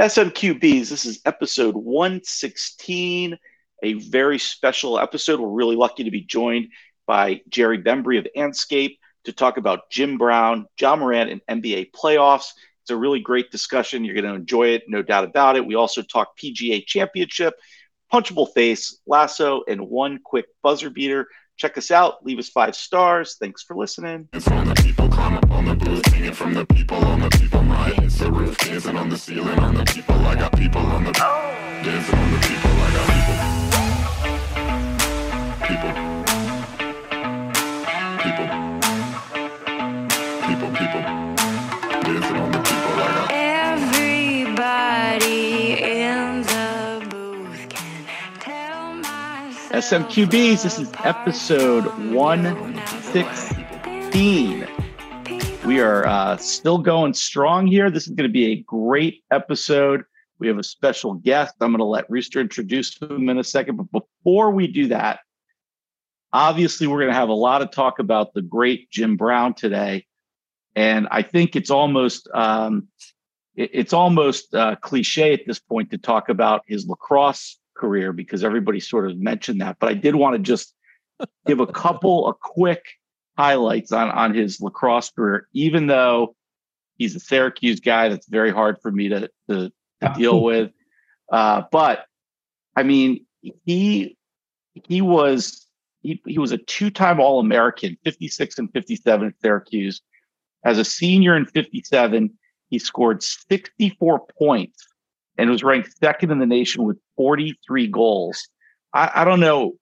SMQBs, this is episode 116, a very special episode. We're really lucky to be joined by Jerry Bembry of Andscape to talk about Jim Brown, Ja Morant, and NBA playoffs. It's a really great discussion. You're going to enjoy it, no doubt about it. We also talk PGA Championship, punchable face, lasso, and one quick buzzer beater. Check us out. Leave us five stars. Thanks for listening. It's the people, climb up on the booth, singing from the people on the people. My the roof, dancing on the ceiling on the people. I got people on the dancing on the people. I got SMQBs, this is episode 116. We are uh, still going strong here. This is going to be a great episode. We have a special guest. I'm going to let Rooster introduce him in a second. But before we do that, obviously, we're going to have a lot of talk about the great Jim Brown today. And I think it's almost um, it's almost uh, cliche at this point to talk about his lacrosse career because everybody sort of mentioned that. But I did want to just give a couple of quick highlights on on his lacrosse career, even though he's a Syracuse guy. That's very hard for me to to, to deal with. Uh, but I mean, he he was he, he was a two-time All-American, 56 and 57 at Syracuse. As a senior in 57, he scored 64 points and was ranked second in the nation with 43 goals. I, I don't know.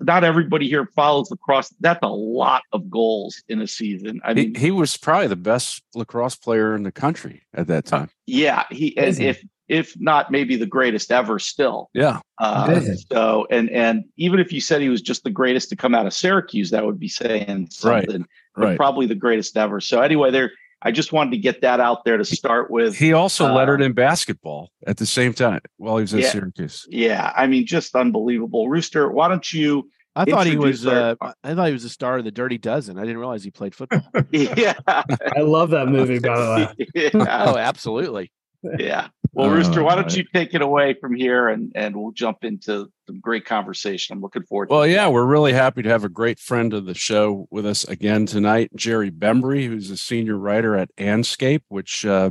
Not everybody here follows lacrosse. That's a lot of goals in a season. I He, mean, he was probably the best lacrosse player in the country at that time. yeah, he and if if not maybe the greatest ever still. Yeah. Uh, so and and even if you said he was just the greatest to come out of Syracuse, that would be saying Right, something. But Right. Probably the greatest ever. So anyway, there. I just wanted to get that out there to start with. He also Uh, lettered in basketball at the same time while he was at Yeah. Syracuse. yeah, I mean, just unbelievable. Rooster, why don't you? I thought he was. our- Uh, I thought he was a star of the Dirty Dozen. I didn't realize he played football. Yeah, I love that movie, by the way. yeah, oh, absolutely. yeah. Well, Rooster, why don't you take it away from here, and and we'll jump into some great conversation. I'm looking forward. to Well, it. yeah, we're really happy to have a great friend of the show with us again tonight, Jerry Bembry, who's a senior writer at Andscape, which uh,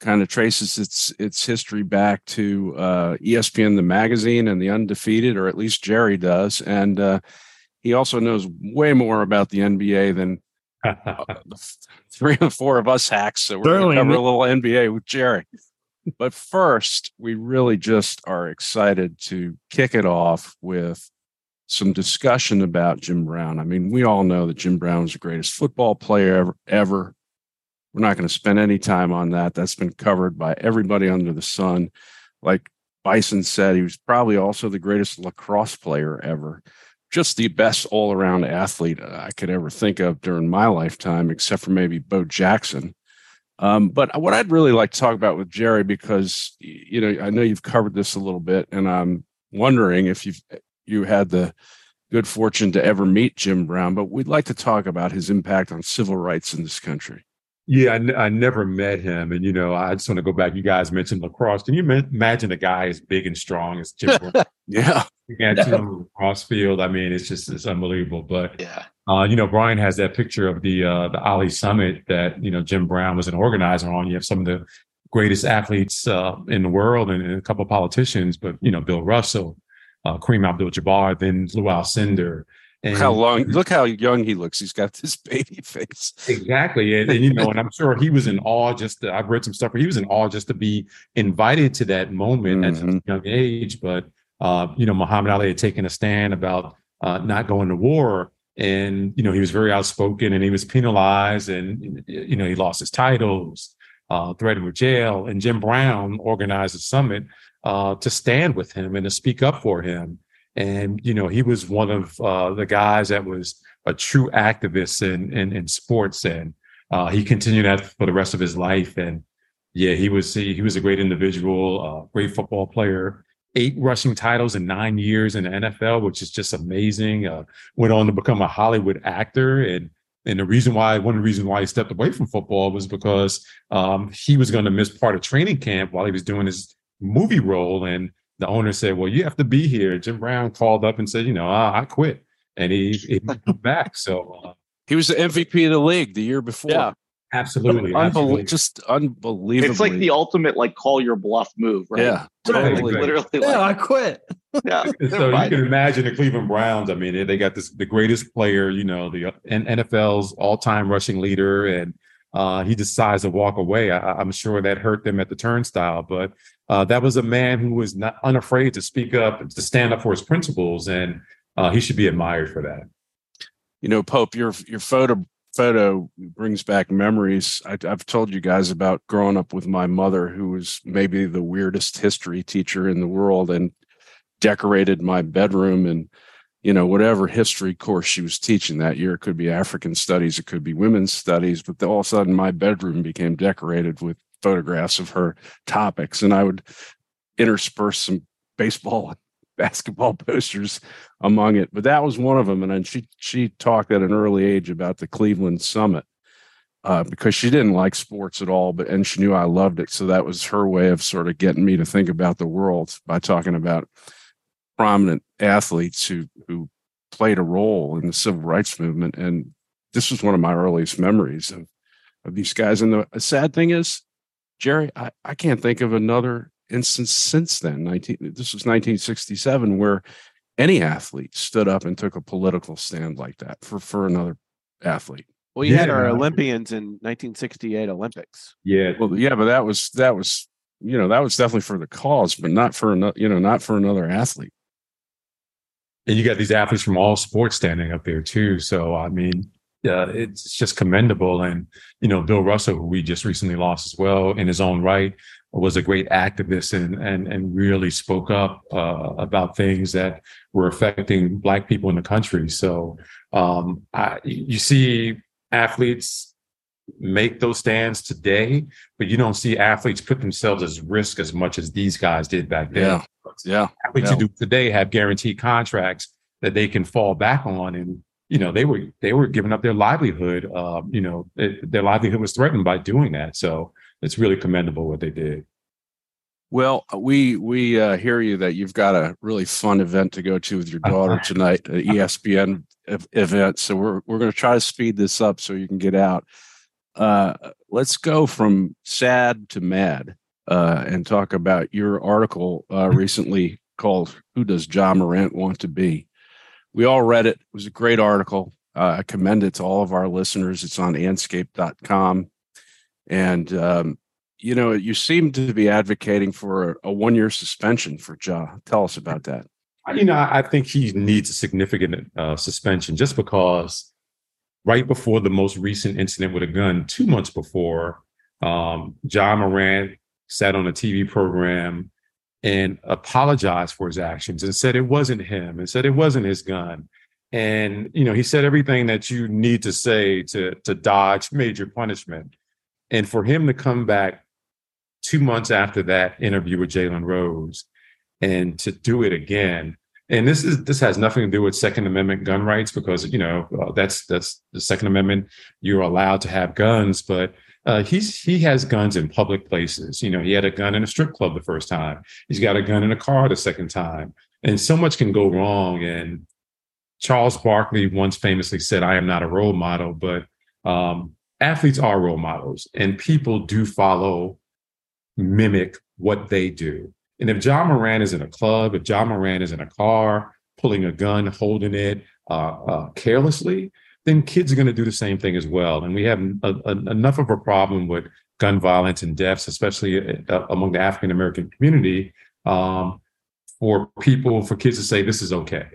kind of traces its its history back to uh, ESPN the magazine and the Undefeated, or at least Jerry does, and uh, he also knows way more about the NBA than uh, three or four of us hacks. So we're going Certainly. to cover a little NBA with Jerry. But first, we really just are excited to kick it off with some discussion about Jim Brown. I mean, we all know that Jim Brown is the greatest football player ever. ever. We're not going to spend any time on that. That's been covered by everybody under the sun. Like Bison said, he was probably also the greatest lacrosse player ever. Just the best all around athlete uh, I could ever think of during my lifetime, except for maybe Bo Jackson. Um, but what I'd really like to talk about with Jerry, because you know, I know you've covered this a little bit, and I'm wondering if you've you had the good fortune to ever meet Jim Brown, but we'd like to talk about his impact on civil rights in this country. Yeah, I, n- I never met him, and you know, I just want to go back. You guys mentioned lacrosse. Can you ma- imagine a guy as big and strong as Jim Brown Yeah, at you know, on the lacrosse field? I mean, it's just it's unbelievable. But yeah, uh, you know, Brian has that picture of the uh, the Ali Summit that you know Jim Brown was an organizer on. You have some of the greatest athletes uh, in the world, and, and a couple of politicians, but you know, Bill Russell, uh, Kareem Abdul-Jabbar, then Lou Alcindor. And look how long, look how young he looks. He's got this baby face. Exactly. And, and, you know, and I'm sure he was in awe just to, I've read some stuff where he was in awe just to be invited to that moment at a young age. But, uh, you know, Muhammad Ali had taken a stand about uh, not going to war. And, you know, he was very outspoken and he was penalized and, you know, he lost his titles, uh, threatened with jail. And Jim Brown organized a summit uh, to stand with him and to speak up for him. And, you know, he was one of uh, the guys that was a true activist in, in, in sports. And uh, he continued that for the rest of his life. And yeah, he was, he, he was a great individual, uh, great football player, eight rushing titles in nine years in the NFL, which is just amazing. Uh, went on to become a Hollywood actor and And the reason why, one of the reasons why he stepped away from football was because um, he was going to miss part of training camp while he was doing his movie role. And the owner said, "Well, you have to be here." Jim Brown called up and said, "You know, I, I quit," and he he went back. So uh, He was the MVP of the league the year before. Yeah. Absolutely, Unbel- absolutely. just unbelievable. It's like the ultimate like call your bluff move, right? yeah, totally. right. Literally, Yeah, I quit. yeah. so never you can imagine the Cleveland Browns. I mean, they, they got this the greatest player, you know, the N- NFL's all-time rushing leader, and uh, he decides to walk away. I, I'm sure that hurt them at the turnstile, but uh, that was a man who was not unafraid to speak up, to stand up for his principles, and uh, he should be admired for that. you know, Pope, your your photo photo brings back memories. I, I've told you guys about growing up with my mother, who was maybe the weirdest history teacher in the world, and decorated my bedroom and you know whatever history course she was teaching that year. It could be African studies, it could be women's studies, but all of a sudden my bedroom became decorated with photographs of her topics, and I would intersperse some baseball basketball posters among it, but that was one of them. And then she she talked at an early age about the Cleveland Summit uh, because she didn't like sports at all, but and she knew I loved it. So that was her way of sort of getting me to think about the world by talking about prominent athletes who who played a role in the civil rights movement. And this was one of my earliest memories of of these guys. And the sad thing is, Jerry, I, I can't think of another instance since then. 19, this was 1967 where any athlete stood up and took a political stand like that for for another athlete. Well, you had our Olympians in 1968 Olympics. Yeah, Well, yeah, but that was that was you know that was definitely for the cause, but not for another you know not for another athlete. and you got these athletes from all sports standing up there too. So I mean, yeah, it's just commendable. And you know, Bill Russell, who we just recently lost as well, in his own right, was a great activist and and and really spoke up uh, about things that were affecting Black people in the country. So um, I, you see athletes make those stands today, but you don't see athletes put themselves as risk as much as these guys did back then Yeah, yeah, athletes Yeah. who do today have guaranteed contracts that they can fall back on and you know they were they were giving up their livelihood uh, you know it, their livelihood was threatened by doing that so it's really commendable what they did Well, we we uh, hear you that you've got a really fun event to go to with your daughter tonight, an ESPN event. So we're we're going to try to speed this up so you can get out. Uh, let's go from sad to mad uh, and talk about your article uh, recently called "Who Does Ja Morant Want to Be?" We all read it. It was a great article. Uh, I commend it to all of our listeners. It's on Andscape.com, and um, you know, you seem to be advocating for a, a one year suspension for Ja. Tell us about that. you know i think he needs a significant uh, suspension just because right before the most recent incident with a gun two months before um, Ja Morant sat on a tv program and apologized for his actions and said it wasn't him and said it wasn't his gun and you know he said everything that you need to say to to dodge major punishment and for him to come back two months after that interview with jalen rose and to do it again and this is this has nothing to do with second amendment gun rights because you know that's that's the second amendment. You're allowed to have guns but uh, he's he has guns in public places. You know he had a gun in a strip club the first time. He's got a gun in a car the second time. And so much can go wrong. And charles barkley once famously said i am not a role model but um, athletes are role models and people do follow mimic what they do and if Ja Morant is in a club, if Ja Morant is in a car, pulling a gun, holding it uh, uh, carelessly, then kids are going to do the same thing as well. And we have a, a, enough of a problem with gun violence and deaths, especially uh, among the African American community, um, for people, for kids to say this is okay.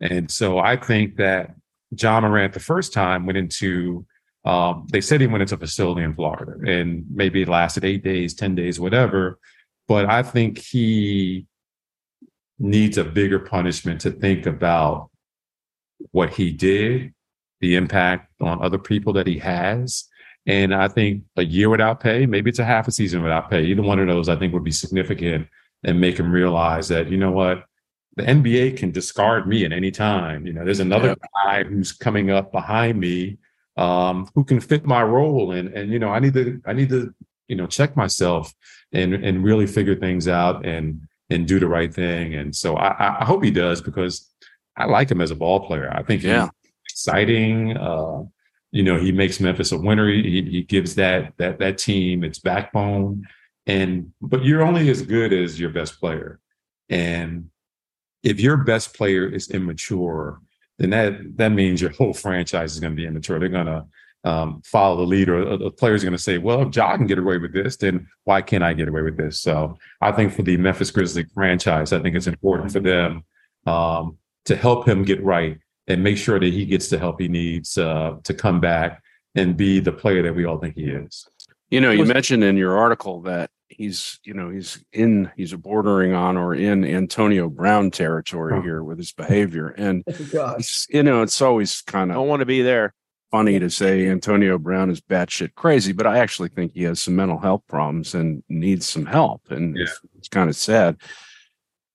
And so I think that Ja Morant the first time went into um, they said he went into a facility in Florida and maybe it lasted eight days, 10 days, whatever but I think he needs a bigger punishment to think about what he did, the impact on other people that he has. And I think a year without pay, maybe it's a half a season without pay. Either one of those, I think, would be significant and make him realize that, you know what, the NBA can discard me at any time. You know, there's another guy who's coming up behind me um, who can fit my role. And and you know, I need to I need to you know check myself and and really figure things out and and do the right thing. And so I, I hope he does because I like him as a ball player. I think Yeah. he's exciting. Uh, you know, he makes Memphis a winner. He, he gives that that that team its backbone. And but you're only as good as your best player. And if your best player is immature, then that that means your whole franchise is going to be immature. They're going to um, follow the leader. The players are going to say, "Well, if Ja can get away with this, then why can't I get away with this?" So I think for the Memphis Grizzlies franchise, I think it's important for them um, to help him get right and make sure that he gets the help he needs uh, to come back and be the player that we all think he is. You know, you mentioned in your article that he's, you know, he's in, he's bordering on or in Antonio Brown territory Huh. here with his behavior. And, oh, Gosh. you know, it's always kind of I don't want to be there. funny to say Antonio Brown is batshit crazy, but I actually think he has some mental health problems and needs some help. And it's, it's kind of sad.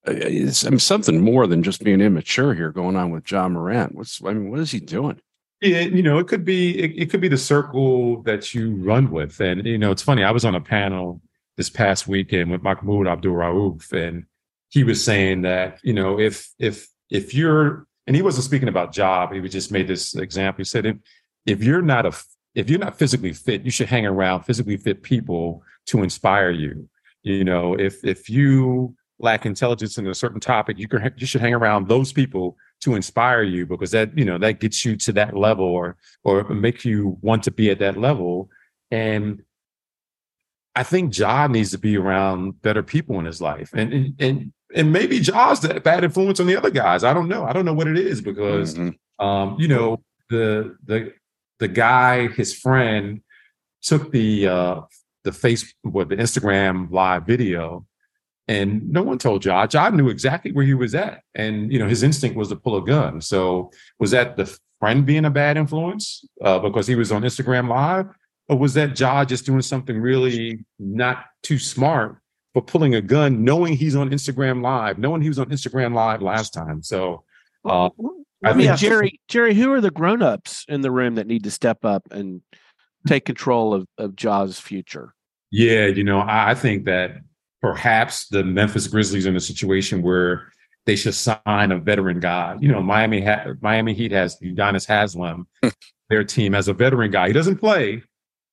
It's I mean, something more than just being immature here going on with Ja Morant. What's, I mean, what is he doing? Yeah, you know, it could be it, it could be the circle that you run with. And you know, it's funny, I was on a panel this past weekend with Mahmoud Abdul Rauf, and he was saying that, you know, if if if you're and he wasn't speaking about job, he just made this example. He said if if you're not a if you're not physically fit, you should hang around physically fit people to inspire you. You know, if if you lack intelligence in a certain topic, you can you should hang around those people to inspire you because that you know that gets you to that level or or make you want to be at that level and i think Ja needs to be around better people in his life and and and, and maybe Ja's that bad influence on the other guys i don't know i don't know what it is because Mhm. um you know the the the guy his friend took the uh the face what the instagram live video and no one told Ja. Ja knew exactly where he was at, and you know his instinct was to pull a gun. So was that the friend being a bad influence uh, because he was on Instagram Live, or was that Ja just doing something really not too smart for pulling a gun, knowing he's on Instagram Live, knowing he was on Instagram Live last time? So uh, I I mean, think Jerry, Jerry, who are the grown-ups in the room that need to step up and take control of of Ja's future? Yeah, you know, I, I think that perhaps the Memphis Grizzlies are in a situation where they should sign a veteran guy. You know, Miami ha- Miami Heat has Udonis Haslem, their team as a veteran guy. He doesn't play,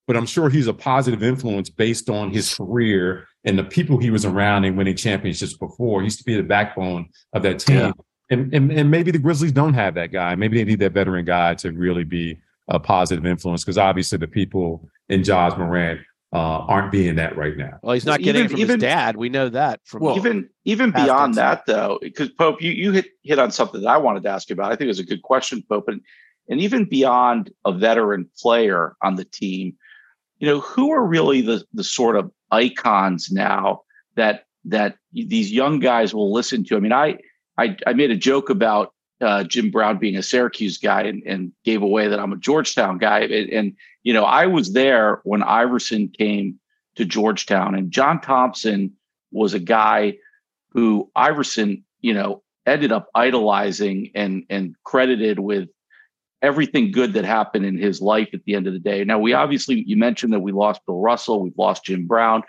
but I'm sure he's a positive influence based on his career and the people he was around in winning championships before. He used to be the backbone of that team. Yeah. And, and and maybe the Grizzlies don't have that guy. Maybe they need that veteran guy to really be a positive influence because obviously the people in Jaws Morant uh, aren't being that right now. Well, he's not Even- getting it from even- his dad. We know that from even even beyond incident. that though because pope you, you hit hit on something that i wanted to ask you about i think it was a good question pope and, and even beyond a veteran player on the team you know who are really the the sort of icons now that that these young guys will listen to? I mean i i, I made a joke about uh, jim brown being a syracuse guy and, and gave away that i'm a georgetown guy. And, and you know i was there when iverson came to georgetown and john thompson was a guy who Iverson, you know, ended up idolizing and and credited with everything good that happened in his life at the end of the day. Now we obviously you mentioned that we lost Bill Russell, we've lost Jim Brown.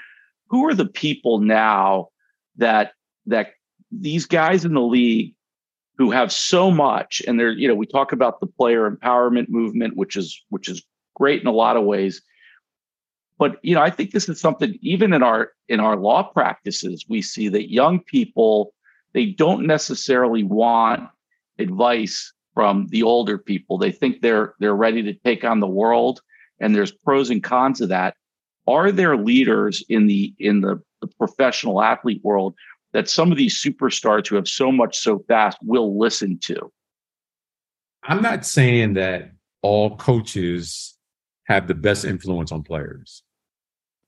Who are the people now that that these guys in the league who have so much and they're you know we talk about the player empowerment movement which is which is great in a lot of ways but you know i think this is something even in our in our law practices we see that young people they don't necessarily want advice from the older people. They think they're they're ready to take on the world and there's pros and cons of that. Are there leaders in the in the, the professional athlete world that some of these superstars who have so much so fast will listen to? I'm not saying that all coaches have the best influence on players,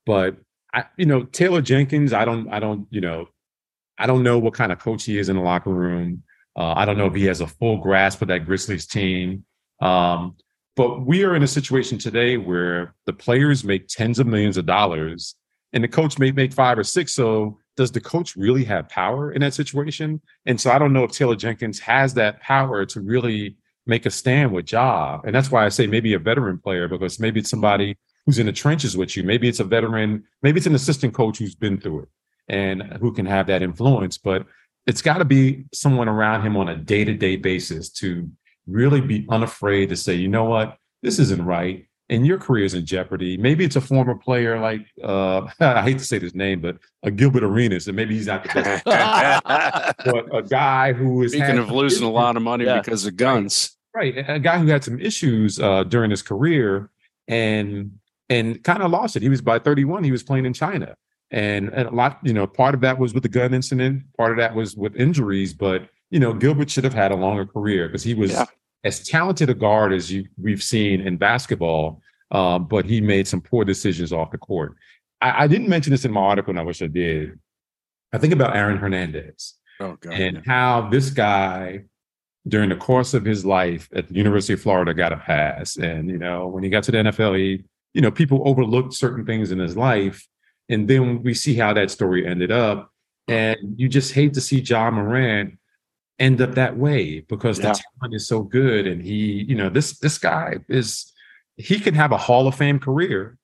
but I, you know, Taylor Jenkins, I don't, I don't, you know, I don't know what kind of coach he is in the locker room. Uh, I don't know if he has a full grasp of that Grizzlies team. Um, but we are in a situation today where the players make tens of millions of dollars and the coach may make five or six. So does the coach really have power in that situation? And so I don't know if Taylor Jenkins has that power to really make a stand with Ja. And that's why I say maybe a veteran player, because maybe it's somebody who's in the trenches with you. Maybe it's a veteran, maybe it's an assistant coach who's been through it and who can have that influence. But it's got to be someone around him on a day to day basis to really be unafraid to say, you know what, this isn't right. And your career is in jeopardy. Maybe it's a former player like uh, I hate to say this name, but a Gilbert Arenas, and maybe he's not the best, but a guy who is Speaking of losing a lot of money Yeah. because of guns. right, a guy who had some issues uh, during his career and and kind of lost it. He was by 31, he was playing in China. And, and a lot, you know, part of that was with the gun incident, part of that was with injuries, but you know, Gilbert should have had a longer career because he was Yeah. as talented a guard as you we've seen in basketball, um, but he made some poor decisions off the court. I, I didn't mention this in my article, and I wish I did. I think about Aaron Hernandez Oh god. and how this guy during the course of his life at the University of Florida got a pass. And, you know, when he got to the NFL, he, you know, people overlooked certain things in his life. And then we see how that story ended up. And you just hate to see Ja Morant end up that way because Yeah. the talent is so good. And he, you know, this this guy is he can have a Hall of Fame career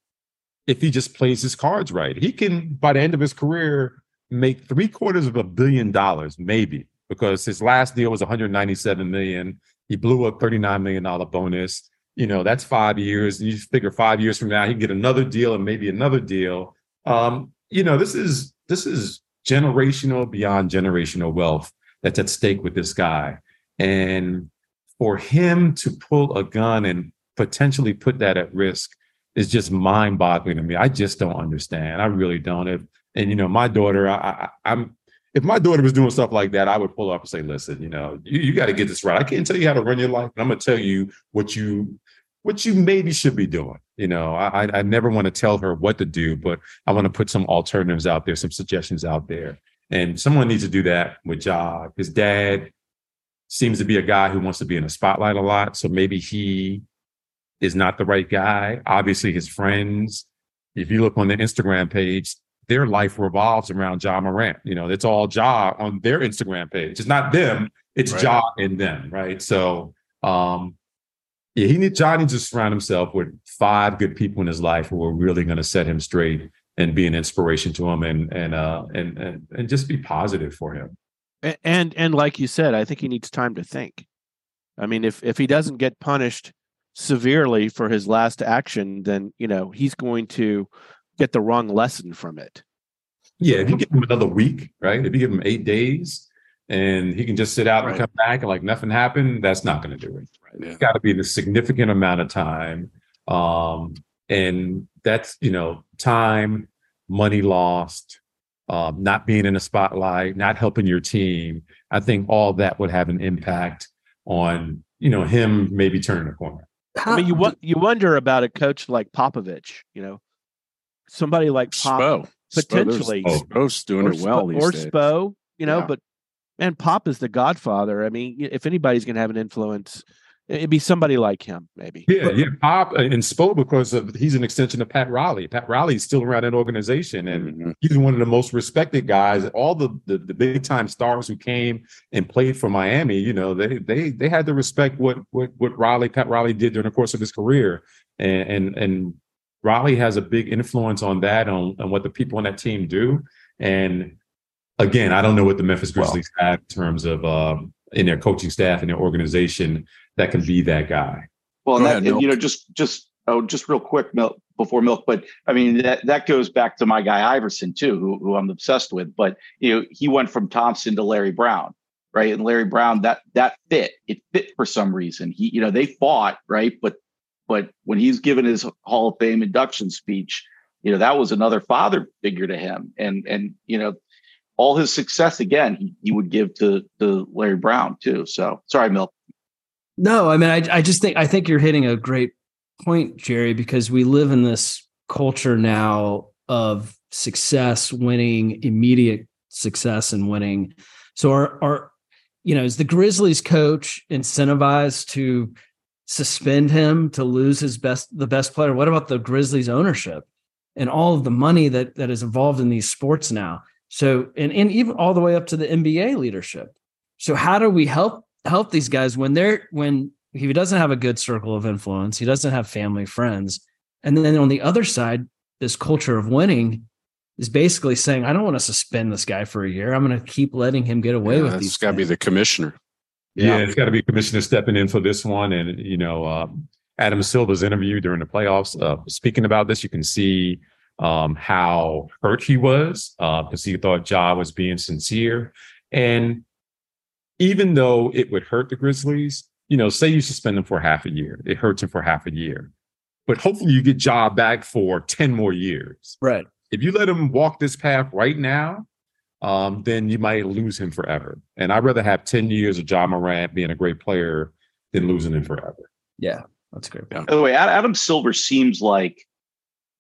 if he just plays his cards right. He can, by the end of his career, make three quarters of a billion dollars, maybe, because his last deal was 197 million. He blew a 39 million dollar bonus. You know, that's five years. And you figure five years from now, he can get another deal and maybe another deal. Um, you know, this is this is generational beyond generational wealth that's at stake with this guy. And for him to pull a gun and potentially put that at risk is just mind boggling to me. I just don't understand. I really don't. If, and you know, my daughter, I, I, I'm if my daughter was doing stuff like that, I would pull up and say, "Listen, you know, you, you got to get this right. I can't tell you how to run your life, but I'm to tell you what you what you maybe should be doing." You know, I I- never want to tell her what to do, but I want to put some alternatives out there, some suggestions out there, and someone needs to do that with Ja. His dad seems to be a guy who wants to be in the spotlight a lot, so maybe he is not the right guy. Obviously, his friends. If you look on the Instagram page, their life revolves around Ja Morant. You know, it's all Ja on their Instagram page. It's not them, it's Right. Ja and them, right? So um yeah, he needs Ja needs to surround himself with five good people in his life who are really going to set him straight and be an inspiration to him and and uh and and, and just be positive for him. A- and and like you said, I think he needs time to think. I mean, if if he doesn't get punished severely for his last action, then you know he's going to get the wrong lesson from it. Yeah, if you give him another week, right? If you give him eight days and he can just sit out Right. and come back and like nothing happened, that's not going to do it. Yeah. It's got to be the significant amount of time. Um, and that's, you know, time, money lost, um, not being in the spotlight, not helping your team. I think all that would have an impact on, you know, him maybe turning a corner. I mean, you wo- you wonder about a coach like Popovich, you know, somebody like Pop Spo. potentially. Spo, Spo's doing or it well Spo, or days. Spo, you know, Yeah. but and Pop is the Godfather. I mean, if anybody's going to have an influence, it'd be somebody like him, maybe. Yeah, yeah. Pop uh, and Spo because of, he's an extension of Pat Riley. Pat Riley's still around that organization, and Mhm. he's one of the most respected guys. All the the, the big time stars who came and played for Miami, you know, they they they had to respect what what what Riley Pat Riley did during the course of his career, and and and Riley has a big influence on that on, on what the people on that team do. And again, I don't know what the Memphis Grizzlies have in terms of um, in their coaching staff and their organization that can be that guy. Well, and that, ahead, and, you know, just just oh, just real quick, milk before milk. But I mean, that that goes back to my guy Iverson too, who, who I'm obsessed with. But you know, he went from Thompson to Larry Brown, right? And Larry Brown, that that fit, it fit for some reason. He, you know, they fought, right? But but when he's given his Hall of Fame induction speech, you know, that was another father figure to him, and and you know. All his success again, he, he would give to to Larry Brown too. So sorry, Milk. No, I mean, I, I just think I think you're hitting a great point, Jerry, because we live in this culture now of success, winning, immediate success, and winning. So, our, our you know, is the Grizzlies coach incentivized to suspend him to lose his best, the best player? What about the Grizzlies ownership and all of the money that that is involved in these sports now? So, and and even all the way up to the NBA leadership. So, how do we help help these guys when they're when he doesn't have a good circle of influence, he doesn't have family, friends. And then on the other side, this culture of winning is basically saying, I don't want to suspend this guy for a year. I'm going to keep letting him get away Yeah, with that's these. got to be the commissioner. Yeah, it's got to be commissioner stepping in for this one. And, you know, uh, Adam Silver's interview during the playoffs, uh, speaking about this, you can see um, how hurt he was because he thought Ja was being sincere. And even though it would hurt the Grizzlies, you know, say you suspend him for half a year, it hurts him for half a year. But hopefully you get Ja back for 10 more years. right. If you let him walk this path right now, um, then you might lose him forever. And I'd rather have 10 years of Ja Morant being a great player than losing him forever. Yeah. That's great. By the way, Adam Silver seems like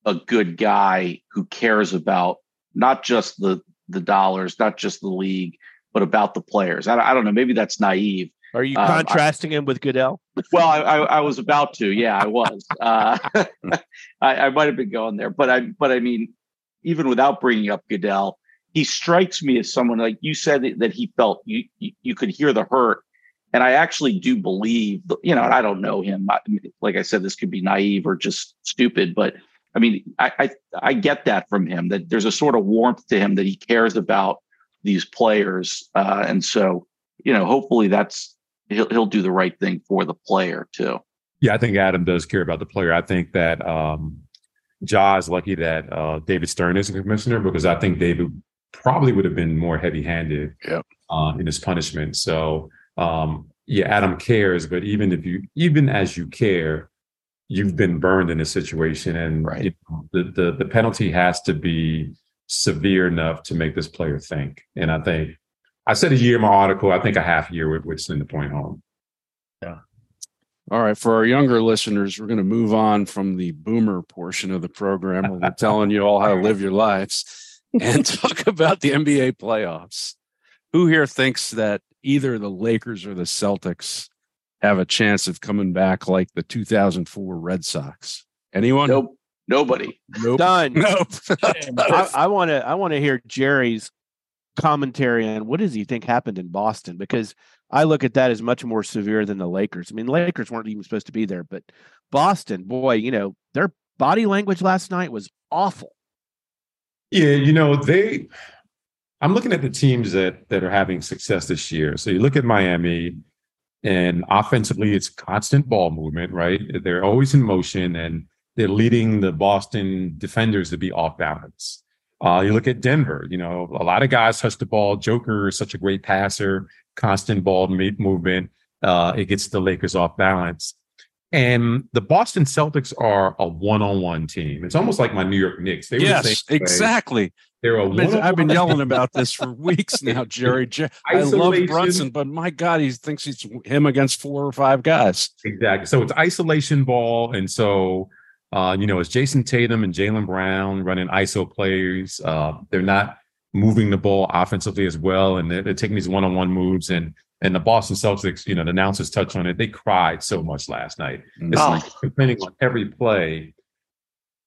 a good guy who cares about not just the the dollars, not just the league, but about the players. I, I don't know. Maybe that's naive. Are you Um, I- contrasting him with Goodell? Well, I, I, I was about to. Yeah, I was. Uh, I, I might have been going there, but I but I mean, even without bringing up Goodell, he strikes me as someone like you said that, that he felt you, you you could hear the hurt, and I actually do believe. You know, and I don't know him. I, like I said, this could be naive or just stupid, but I mean, I, I I get that from him that there's a sort of warmth to him that he cares about these players, uh, and so you know, hopefully that's he'll he'll do the right thing for the player too. Yeah, I think Adam does care about the player. I think that um, Ja is lucky that uh, David Stern is the commissioner because I think David probably would have been more heavy handed Yep. uh, in his punishment. So, um, yeah, Adam cares, but even if you, even as you care, you've been burned in a situation, and Right. you know, the, the the penalty has to be severe enough to make this player think. And I think I said a year in my article. I think a half year would, would send the point home. Yeah. All right, for our younger listeners, we're going to move on from the boomer portion of the program where we're telling you all how to live your lives and talk about the NBA playoffs. Who here thinks that either the Lakers or the Celtics have a chance of coming back like the 2004 Red Sox? Anyone? Nope, nobody. Nope. Done. Nope. I want to. I want to hear Jerry's commentary on what does he think happened in Boston because I look at that as much more severe than the Lakers. I mean, Lakers weren't even supposed to be there, but Boston, boy, you know their body language last night was awful. Yeah, you know, they I'm looking at the teams that that are having success this year. So you look at Miami and offensively it's constant ball movement, right? They're always in motion and they're leading the Boston defenders to be off balance. Uh, you look at Denver, you know, a lot of guys touch the ball. Joker is such a great passer, constant ball movement. Uh, it gets the Lakers off balance. And the Boston Celtics are a one-on-one team. It's almost like my New York Knicks. They were the yes, exactly. They're a been, I've been yelling about this for weeks now, Jerry. I love Brunson, but my God, he thinks he's him against four or five guys. Exactly. So it's isolation ball. And so, uh, you know, it's Jayson Tatum and Jaylen Brown running ISO plays. Uh, they're not moving the ball offensively as well. And they're, they're taking these one on one moves. And and the Boston Celtics, you know, the announcers touched on it. They cried so much last night. It's Oh. like depending on every play.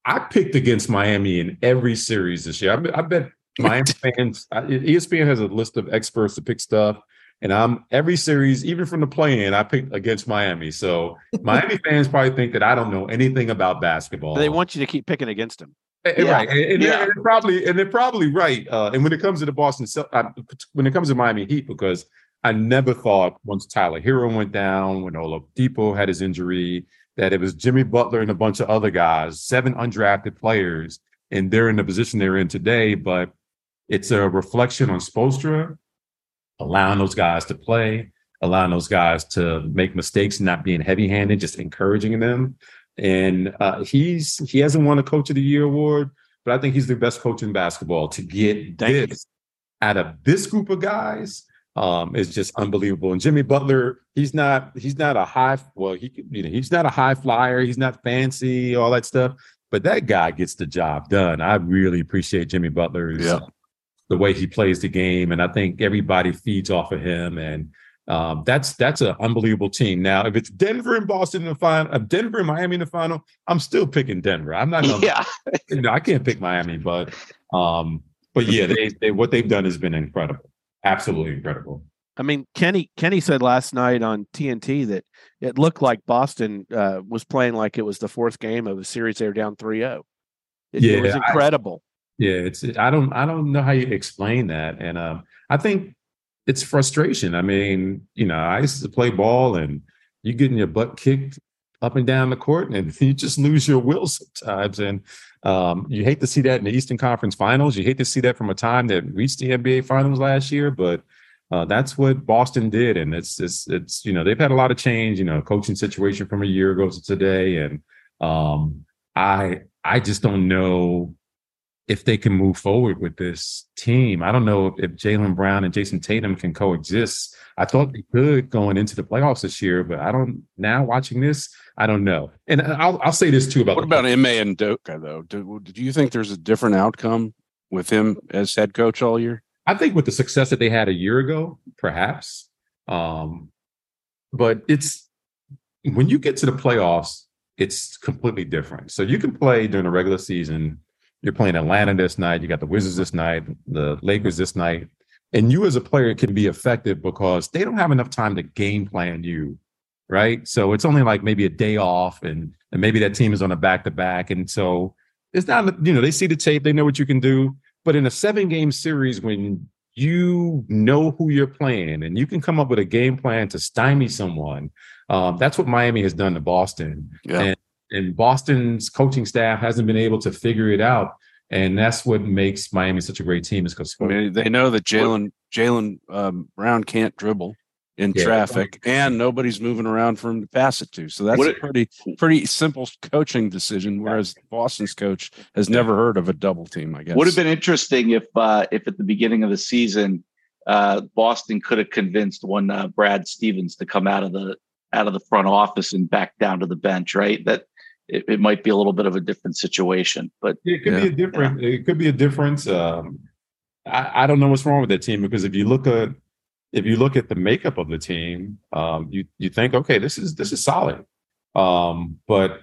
I picked against Miami in every series this year. I, bet- I bet Miami fans, ESPN has a list of experts to pick stuff. And I'm every series, even from the play in, I picked against Miami. So Miami fans probably think that I don't know anything about basketball. They want you to keep picking against them. Eh, eh, Yeah. right, and, and Yeah. they're, and they're probably and they're probably right. Uh, and when it comes to the Boston, Cel- uh, when it comes to Miami Heat, because I never thought once Tyler Herro went down, when Oladipo had his injury, that it was Jimmy Butler and a bunch of other guys, seven undrafted players, and they're in the position they're in today. But it's a reflection on Spoelstra allowing those guys to play, allowing those guys to make mistakes, not being heavy-handed, just encouraging them. And uh, he's he hasn't won a Coach of the Year award, but I think he's the best coach in basketball. To get Thank you. this out of this group of guys um, is just unbelievable. And Jimmy Butler, he's not he's not a high well he you know he's not a high flyer. He's not fancy, all that stuff. But that guy gets the job done. I really appreciate Jimmy Butler's Yeah. The way he plays the game, and I think everybody feeds off of him. And um, that's that's an unbelievable team. Now, if it's Denver and Boston in the final, uh, Denver and Miami in the final, I'm still picking Denver. I'm not. Gonna, Yeah, you know, I can't pick Miami, but um, but yeah, they, they what they've done has been incredible, absolutely incredible. I mean, Kenny Kenny said last night on TNT that it looked like Boston uh, was playing like it was the fourth game of a series they were down 3-0. It, it was incredible. Yeah, it's I don't I don't know how you explain that, and um, I think it's frustration. I mean, you know, I used to play ball, and you getting your butt kicked up and down the court, and you just lose your will sometimes. And um, you hate to see that in the Eastern Conference Finals. You hate to see that from a time that reached the NBA Finals last year, but uh, that's what Boston did, and it's it's it's you know they've had a lot of change. You know, coaching situation from a year ago to today, and um, I I just don't know if they can move forward with this team. I don't know if, if Jaylen Brown and Jayson Tatum can coexist. I thought they could going into the playoffs this year, but I don't. Now watching this, I don't know. And I'll I'll say this too about What about Ime Udoka though? Do, do you think there's a different outcome with him as head coach all year? I think with the success that they had a year ago, perhaps. Um, but it's when you get to the playoffs, it's completely different. So you can play during the regular season. You're playing Atlanta this night. You got the Wizards this night, the Lakers this night, and you as a player can be effective because they don't have enough time to game plan you, right? So it's only like maybe a day off, and and maybe that team is on a back to back, and so it's not you know they see the tape, they know what you can do. But in a seven game series, when you know who you're playing and you can come up with a game plan to stymie someone, um, that's what Miami has done to Boston. Yeah. And, and Boston's coaching staff hasn't been able to figure it out. And that's what makes Miami such a great team is because I mean, they know that Jaylen Jaylen um, Brown can't dribble in Yeah. traffic, and nobody's moving around for him to pass it to. So that's What a it- pretty pretty simple coaching decision. Whereas Boston's coach has never heard of a double team. I guess Would have been interesting if uh, if at the beginning of the season uh, Boston could have convinced one uh, Brad Stevens to come out of the out of the front office and back down to the bench, right? That it, it might be a little bit of a different situation, but It could Yeah. be a different. It could be a difference. Um, I, I don't know what's wrong with that team because if you look at if you look at the makeup of the team, um, you you think, okay, this is this is solid. Um, but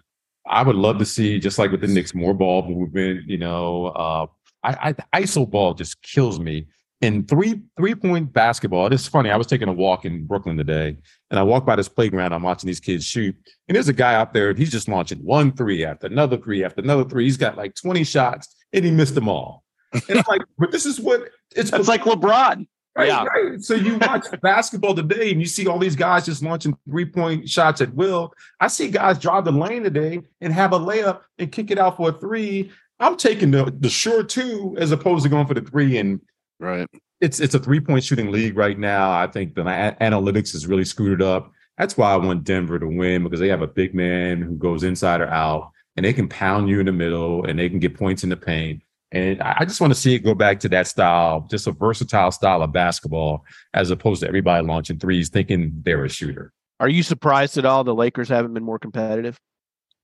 I would love to see just like with the Knicks more ball movement. You know, uh, I, I ISO ball just kills me. In three three point basketball, it's funny. I was taking a walk in Brooklyn today, and I walked by this playground. I'm watching these kids shoot, and there's a guy out there. He's just launching one three after another three after another three. He's got like 20 shots, and he missed them all. And I'm like, but this is what it's like LeBron. Right, Yeah. right. So you watch basketball today and you see all these guys just launching three point shots at will. I see guys drive the lane today and have a layup and kick it out for a three. I'm taking the, the short two as opposed to going for the three. And right. it's it's a three point shooting league right now. I think the a- analytics has really screwed it up. That's why I want Denver to win because they have a big man who goes inside or out and they can pound you in the middle and they can get points in the paint. And I I just want to see it go back to that style, just a versatile style of basketball, as opposed to everybody launching threes thinking they're a shooter. Are you surprised at all the Lakers haven't been more competitive?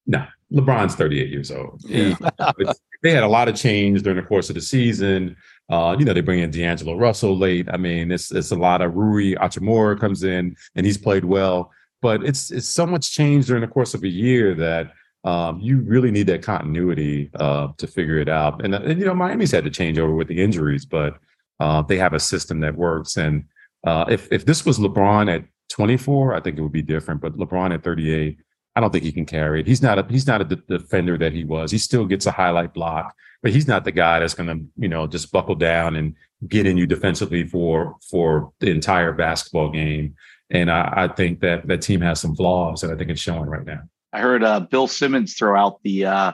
No, LeBron's 38 years old. Yeah. They had a lot of change during the course of the season. Uh, you know, they bring in D'Angelo Russell late. I mean, it's it's a lot of Rui Hachimura comes in and he's played well, but it's it's so much change during the course of a year that um, you really need that continuity uh, to figure it out. And, uh, and you know, Miami's had to change over with the injuries, but uh, they have a system that works. And uh, if if this was LeBron at 24, I think it would be different. But LeBron at 38, I don't think he can carry it. He's not a he's not a defender that he was. He still gets a highlight block, but he's not the guy that's going to you know just buckle down and get in you defensively for for the entire basketball game. And I, I think that that team has some flaws, and I think it's showing right now. I heard uh, Bill Simmons throw out the uh,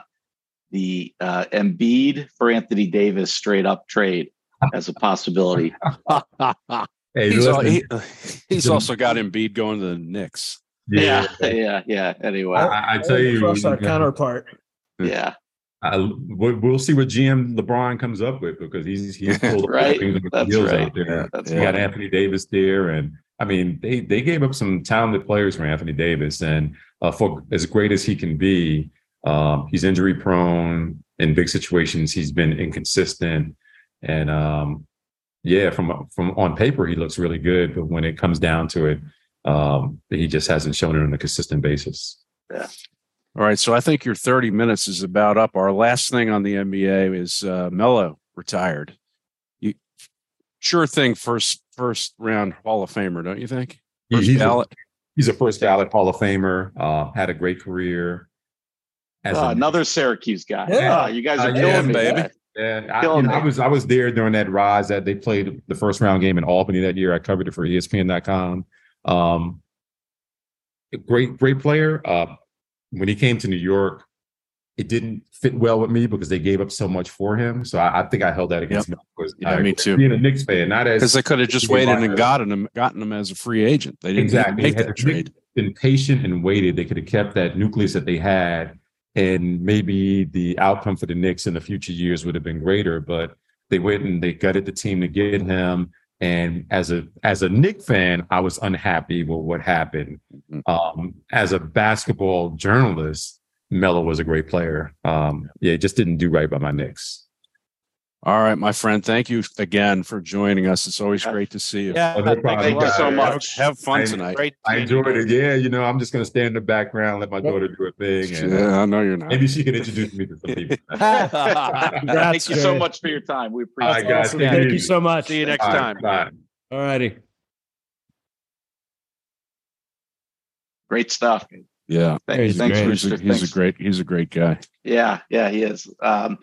the uh, Embiid for Anthony Davis straight up trade as a possibility. Hey, He's, al- listen, he- he's also got Embiid going to the Knicks. Yeah, yeah, yeah. Anyway, I, I tell you, Crush our you know, counterpart. yeah. I, we'll, we'll see what GM LeBron comes up with because he's he's pulled a Right. things with That's deals right. out there. Yeah, that's You got Anthony Davis there, and I mean they they gave up some talented players for Anthony Davis, and uh, for as great as he can be, um, he's injury prone in big situations. He's been inconsistent, and um, yeah, from from on paper he looks really good, but when it comes down to it, um, he just hasn't shown it on a consistent basis. Yeah. All right, so I think your 30 minutes is about up. Our last thing on the NBA is uh, Melo retired. You sure thing first first round Hall of Famer, don't you think? First he's, a, ballot. he's a first ballot Hall of Famer. Uh, had a great career. As a- another Syracuse guy. Yeah. Ah, you guys are Uh, killing yeah, me, baby. man. And I, you know, I was I was there during that rise that they played the first round game in Albany that year. I covered it for ESPN.com. Um, great great player. Uh, when he came to New York, it didn't fit well with me because they gave up so much for him. So I, I think I held that against him. Yeah, I- me too. Being a Knicks fan, not as Because they could have just waited and gotten him gotten him as a free agent. They didn't exactly make Had that trade. Been patient and waited, they could have kept that nucleus that they had, and maybe the outcome for the Knicks in the future years would have been greater. But they went and they gutted the team to get him. And as a as a Knick fan, I was unhappy with what happened. Mhm. Um, as a basketball journalist, Melo was a great player. Um, yeah, just didn't do right by my Knicks. All right, my friend. Thank you again for joining us. It's always Yeah. great to see you. Yeah, Oh, no thanks a problem, Thank you so much. Have, have fun I- tonight. Great. I enjoyed it. Yeah, you know, I'm just gonna stand in the background, let my daughter do her thing, and Yeah, I know you're not. maybe she can introduce me to some people. Thank you so much for your time. We All appreciate right, guys. Awesome. it Thank you easy. so much. See you next All right, time. bye. All righty. Great stuff. Yeah, Thank, He's thanks, great. he's a, he's a great he's a great guy. Yeah, yeah, he is. Um,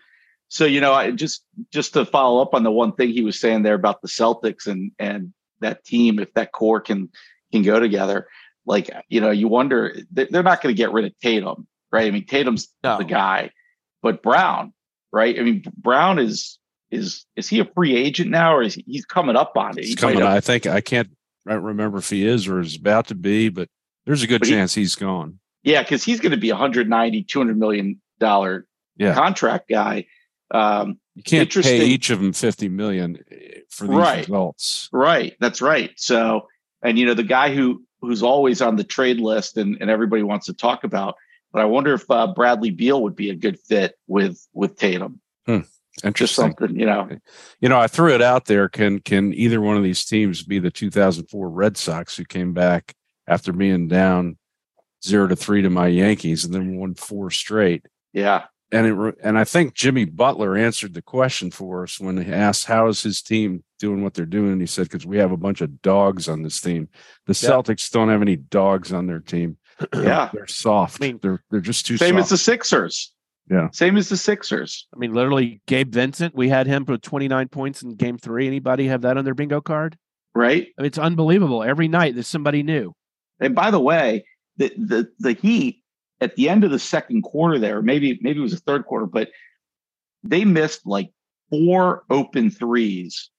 so you know, I just just to follow up on the one thing he was saying there about the Celtics and and that team, if that core can can go together, like you know, you wonder they- they're not going to get rid of Tatum, right? I mean, Tatum's No. the guy, but Brown, right? I mean, Brown is is is he a free agent now, or is he, he's coming up on it? He's coming. have- I think I can't I remember if he is or is about to be, but there's a good But chance he's gone. Yeah, because he's going to be a 190, 200 million dollar Yeah. contract guy. Um, You can't pay each of them fifty million eh, for these Right. results. right, that's right. So, and you know, the guy who who's always on the trade list and, and everybody wants to talk about, but I wonder if uh, Bradley Beal would be a good fit with with Tatum. Just Interesting. something, you know. You know, I threw it out there. Can can either one of these teams be the 2004 Red Sox who came back after being down zero to three to my Yankees and then won four straight? Yeah, And it re- and I think Jimmy Butler answered the question for us when he asked how is his team doing what they're doing. He said because we have a bunch of dogs on this team. The Yeah. Celtics don't have any dogs on their team. yeah. They're soft. I mean, they're they're just too soft. Same soft. as the Sixers. Yeah. Same as the Sixers. I mean, literally, Gabe Vincent. We had him for 29 points in Game Three. Anybody have that on their bingo card? Right. I mean, it's unbelievable. Every night there's somebody new. And by the way, the the the Heat at the end of the second quarter there, maybe maybe it was the third quarter, but they missed like four open threes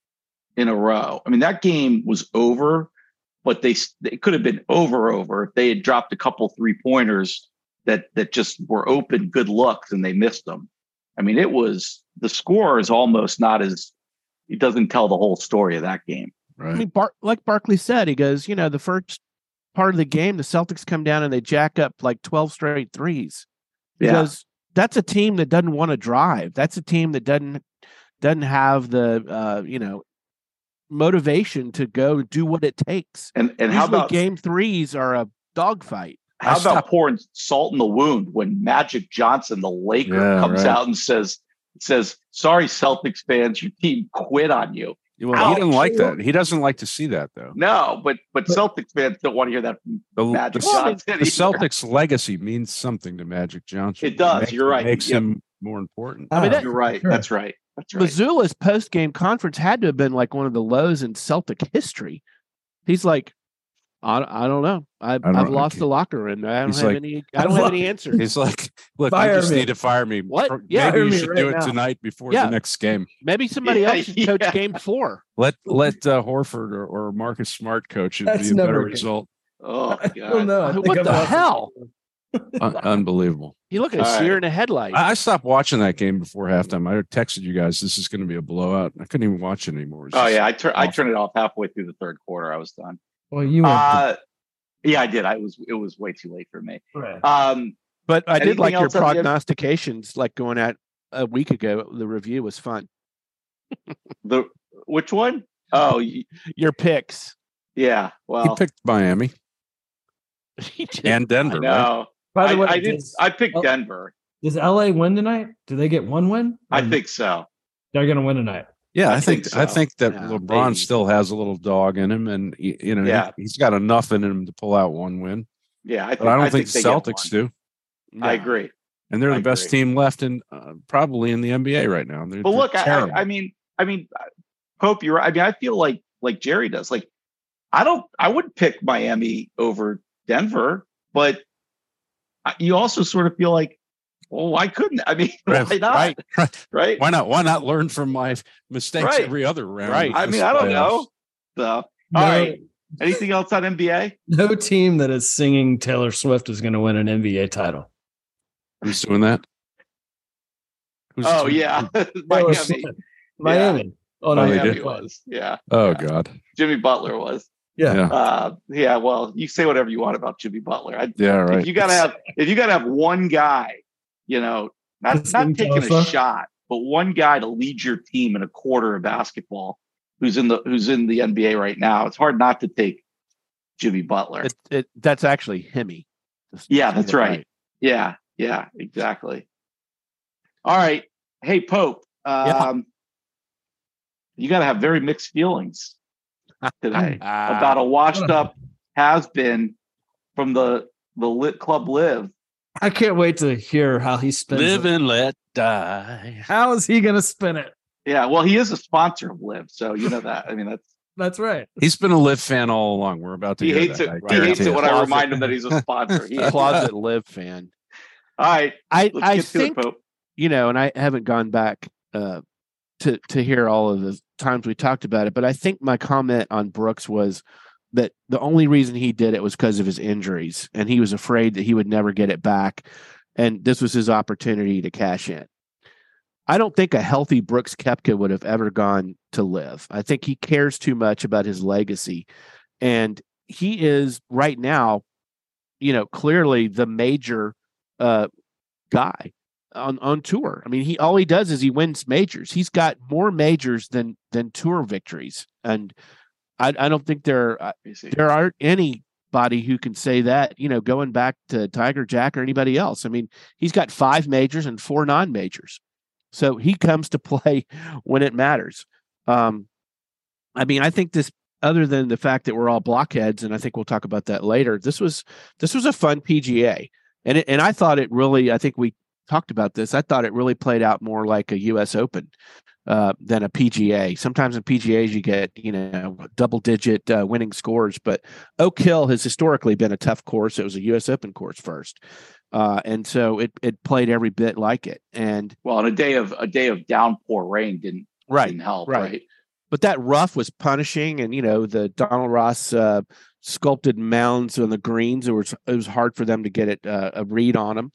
in a row. I mean, that game was over, but they s- it could have been over over if they had dropped a couple three pointers that that just were open good looks and they missed them. I mean, it was the score is almost not as it doesn't tell the whole story of that game. I mean, Bar- like Barkley said, he goes, you know, the first part of the game, the Celtics come down and they jack up like 12 straight threes Yeah. because that's a team that doesn't want to drive. That's a team that doesn't doesn't have the uh, you know motivation to go do what it takes. And and how Usually about game threes are a dogfight. How I about stopped- pouring salt in the wound when Magic Johnson, the Laker, Yeah, comes right. out and says, says, sorry, Celtics fans, your team quit on you. Well, he didn't like that. He doesn't like to see that though. No, but but Celtics fans don't want to hear that The, Magic the, Johnson. the. Celtics legacy means something to Magic Johnson. It does, makes- you're right. Makes Yep. him more important. I mean, that- You're right. Sure. That's right. That's right. Mazzulla's post game conference had to have been like one of the lows in Celtic history. He's like, I, I don't know. I, don't- I've lost the locker room. I don't He's have like, any. I don't have any answers. He's like, look, Fire you just me. need to fire me. What? Pro- Yeah, maybe fire you should right do it now. tonight before Yeah. the next game. Maybe somebody Yeah, else should coach game four. Let let uh, Horford or, or Marcus Smart coach. It'd That's be a better never good. result. oh, I God. don't know. I What I've the lost- hell? Un- unbelievable. You look at a All right. sear in a headlight. I, I stopped watching that game before halftime. I texted you guys, this is going to be a blowout. I couldn't even watch it anymore. It Oh, yeah. I, tur- I awful. turned it off halfway through the third quarter. I was done. Well, you went Uh, yeah, I did. I was, it was way too late for me. right. Um, but I did like your else on prognostications, like going at a week ago. The review was fun. the, which one? Oh, y- Your picks. yeah. Well, he picked Miami and I Denver. right? By the I, way, I did. does, I picked. Denver. does LA win tonight? Do they get one win? I think so. they're going to win tonight. Yeah, I, I think, think I think that Yeah, LeBron maybe. still has a little dog in him, and you know, he- Yeah. he's got enough in him to pull out one win. Yeah, I think, But I don't think, they the Celtics do, I agree. and they're I the best agree. team left in uh, probably in the NBA right now. They're, But look, I. I, I mean, I mean, Pope, you're. right. I mean, I feel like like Jerry does. Like, I don't. I would pick Miami over Denver, but you also sort of feel like, well, why couldn't? I mean, Right, why not? right, right. Right? Why not? Why not learn from my mistakes Right. every other round? Right. I mean, I don't know. So, all No, right. Anything else on NBA? no team that is singing Taylor Swift is going to win an NBA title. Who's doing that? Who's Oh doing- yeah, Taylor Miami. Swift. Miami. Oh no, Oh, they Miami did? was. Yeah, Oh Yeah. God. Jimmy Butler was. Yeah. Yeah. Uh, yeah. Well, you say whatever you want about Jimmy Butler. I, Yeah. Right. If you gotta have, if you gotta have one guy, you know, not That's not in taking a shot, but one guy to lead your team in a quarter of basketball, who's in the who's in the NBA right now. It's hard not to take Jimmy Butler. It, it, that's actually Hemi. Yeah, that's it right. Yeah, yeah, exactly. All right. Hey, Pope. Um, You got to have very mixed feelings today Ah, about a washed up has been from the the lit club live. I can't wait to hear how he spins Live it. and let die. How is he going to spin it? Yeah, well, he is a sponsor of LIV, so you know that. I mean, that's That's right. He's been a LIV fan all along. We're about to. he hear hates that, it. I He hates it when I remind him that he's a sponsor. He, all closet LIV fan. All right, I I think it, you know, and I haven't gone back uh, to to hear all of the times we talked about it, but I think my comment on Brooks was that the only reason he did it was because of his injuries, and he was afraid that he would never get it back, and this was his opportunity to cash in. I don't think a healthy Brooks Koepka would have ever gone to LIV. I think he cares too much about his legacy, and he is right now, you know, clearly the major uh, guy on on tour. I mean, he all he does is he wins majors. He's got more majors than than tour victories, and I, I don't think there uh, Let me see. there aren't anybody who can say that. You know, going back to Tiger Jack or anybody else. I mean, he's got five majors and four non majors, so he comes to play when it matters. Um, I mean, I think this. Other than the fact that we're all blockheads, and I think we'll talk about that later. This was this was a fun PGA, and it, and I thought it really. I think we talked about this. I thought it really played out more like a U.S. Open uh, than a PGA. Sometimes in PGAs you get you know double digit uh, winning scores, but Oak Hill has historically been a tough course. It was a U.S. Open course first, uh, and so it it played every bit like it. And Well, and a day of a day of downpour rain didn't didn't help, right. right? but that rough was punishing, and you know the Donald Ross uh, sculpted mounds on the greens. It was it was hard for them to get it uh, a read on them.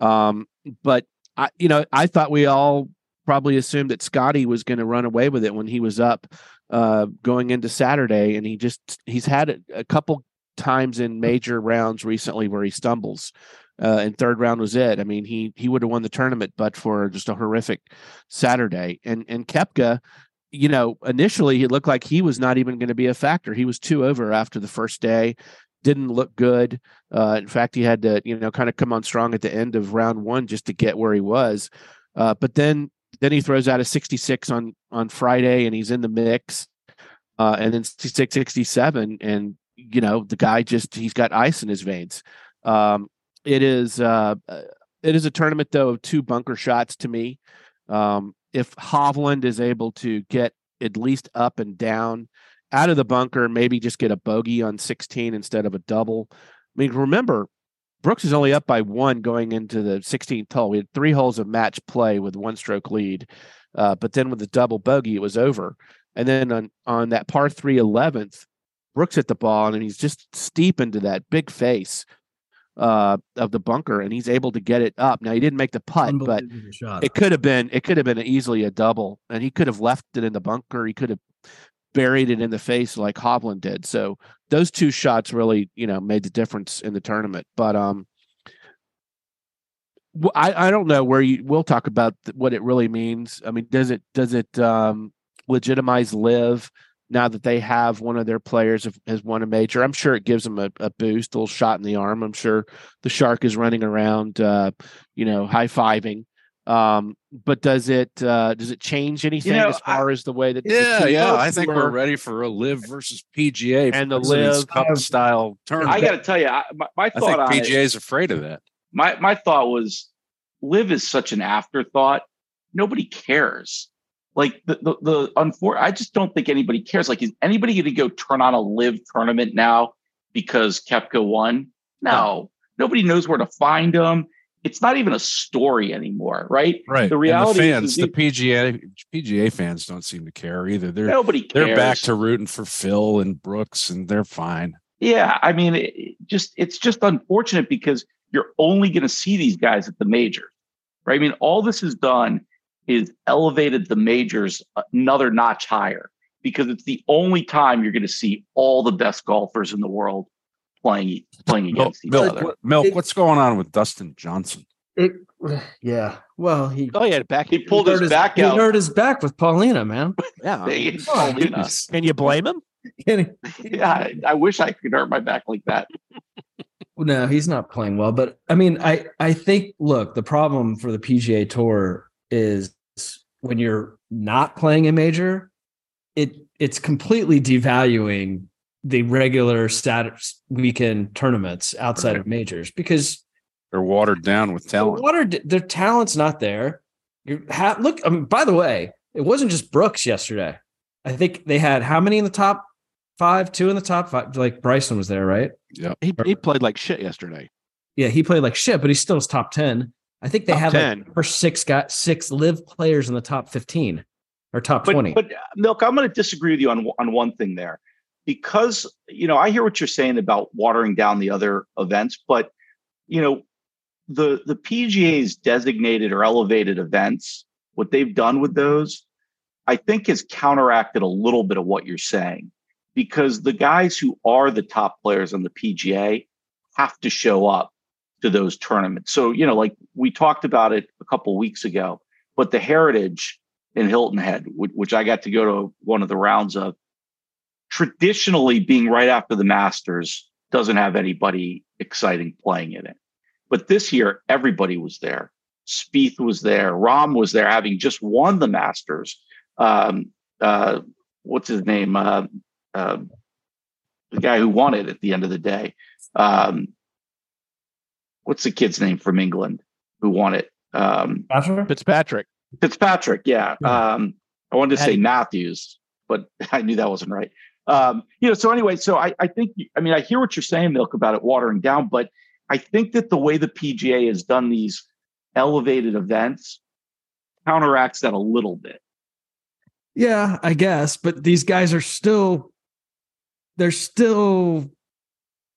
Um, but I, you know, I thought we all probably assumed that Scotty was going to run away with it when he was up uh, going into Saturday, and he just he's had it a couple times in major rounds recently where he stumbles. Uh, and third round was it. I mean, he he would have won the tournament, but for just a horrific Saturday. And and Koepka, you know, initially it looked like he was not even going to be a factor. He was two over after the first day, didn't look good. Uh, in fact, he had to, you know, kind of come on strong at the end of round one just to get where he was. Uh, but then, then he throws out a 66 on on Friday, and he's in the mix. Uh, and then 66, 67, and you know, the guy just he's got ice in his veins. Um, it is uh, uh, it is a tournament though of two bunker shots to me. Um, if Hovland is able to get at least up and down out of the bunker, maybe just get a bogey on 16 instead of a double. I mean, remember, Brooks is only up by one going into the 16th hole. We had three holes of match play with one stroke lead, uh, but then with the double bogey, it was over. And then on, on that par three 11th, Brooks hit the ball and he's just steep into that big face uh, of the bunker and he's able to get it up. Now, he didn't make the putt, but shot. it could have been it could have been easily a double and he could have left it in the bunker he could have buried it in the face like Hovland did. So those two shots really you know made the difference in the tournament. But um I I don't know where you we'll talk about what it really means. I mean does it does it um legitimize LIV now that they have one of their players has won a major? I'm sure it gives them a, a boost a little shot in the arm. I'm sure the shark is running around uh you know high-fiving Um, but does it uh, does it change anything know, as far as the way that Yeah, two yeah. I think were? we're ready for a LIV versus PGA And the Live- Cup style tournament. I got to tell you, I, my, my I thought think PGA is afraid of that. my my thought was, LIV is such an afterthought. Nobody cares. Like the the, the unfor- I just don't think anybody cares. Like, is anybody going to go turn on a LIV tournament now because Koepka won? No, nobody knows where to find them. It's not even a story anymore, right? Right. The reality and is- the fans, the PGA PGA fans don't seem to care either. They're Nobody cares. they're back to rooting for Phil and Brooks, and they're fine. Yeah, I mean, it just it's just unfortunate because you're only going to see these guys at the majors, right? I mean, all this has done is elevated the majors another notch higher because it's the only time you're going to see all the best golfers in the world playing playing Milk, against each Milk, other. Milk, It- what's going on with Dustin Johnson? It, yeah. Well, he, Oh yeah, back. He pulled he his hurt back he hurt his back with Paulina, man. Yeah. They- Oh, Paulina. Can you blame him? yeah, I, I wish I could hurt my back like that. No, he's not playing well. But I mean, I I think look, the problem for the PGA Tour is when you're not playing a major, it it's completely devaluing the regular status weekend tournaments outside Right. of majors because They're watered down with the talent. water their talent's not there. You have look. I mean, by the way, it wasn't just Brooks yesterday. I think they had how many in the top five? Two in the top five. Like Bryson was there, right? Yeah, He he played like shit yesterday. Yeah, he played like shit, but he still was top ten. I think they Top have 10. like first six got six live players in the top fifteen or top But, twenty. but uh, Milk, I'm going to disagree with you on on one thing there, because you know I hear what you're saying about watering down the other events, but you know the the PGA's designated or elevated events, what they've done with those, I think has counteracted a little bit of what you're saying, because the guys who are the top players on the PGA have to show up to those tournaments. So you know, like we talked about it a couple weeks ago, but the Heritage in Hilton Head, which, I got to go to one of the rounds of. Traditionally, being right after the Masters doesn't have anybody exciting playing in it, but this year everybody was there. Spieth was there. Rahm was there, having just won the Masters. Um, uh, what's his name? Uh, uh, the guy who won it at the end of the day. Um, what's the kid's name from England who won it? Um, Fitzpatrick. Fitzpatrick, yeah. Yeah. Um, I wanted to say Matthews, but I knew that wasn't right. Um, you know, so anyway, so I, I think, I mean, I hear what you're saying, Milk, about it watering down, but I think that the way the PGA has done these elevated events counteracts that a little bit. Yeah, I guess, but these guys are still they're still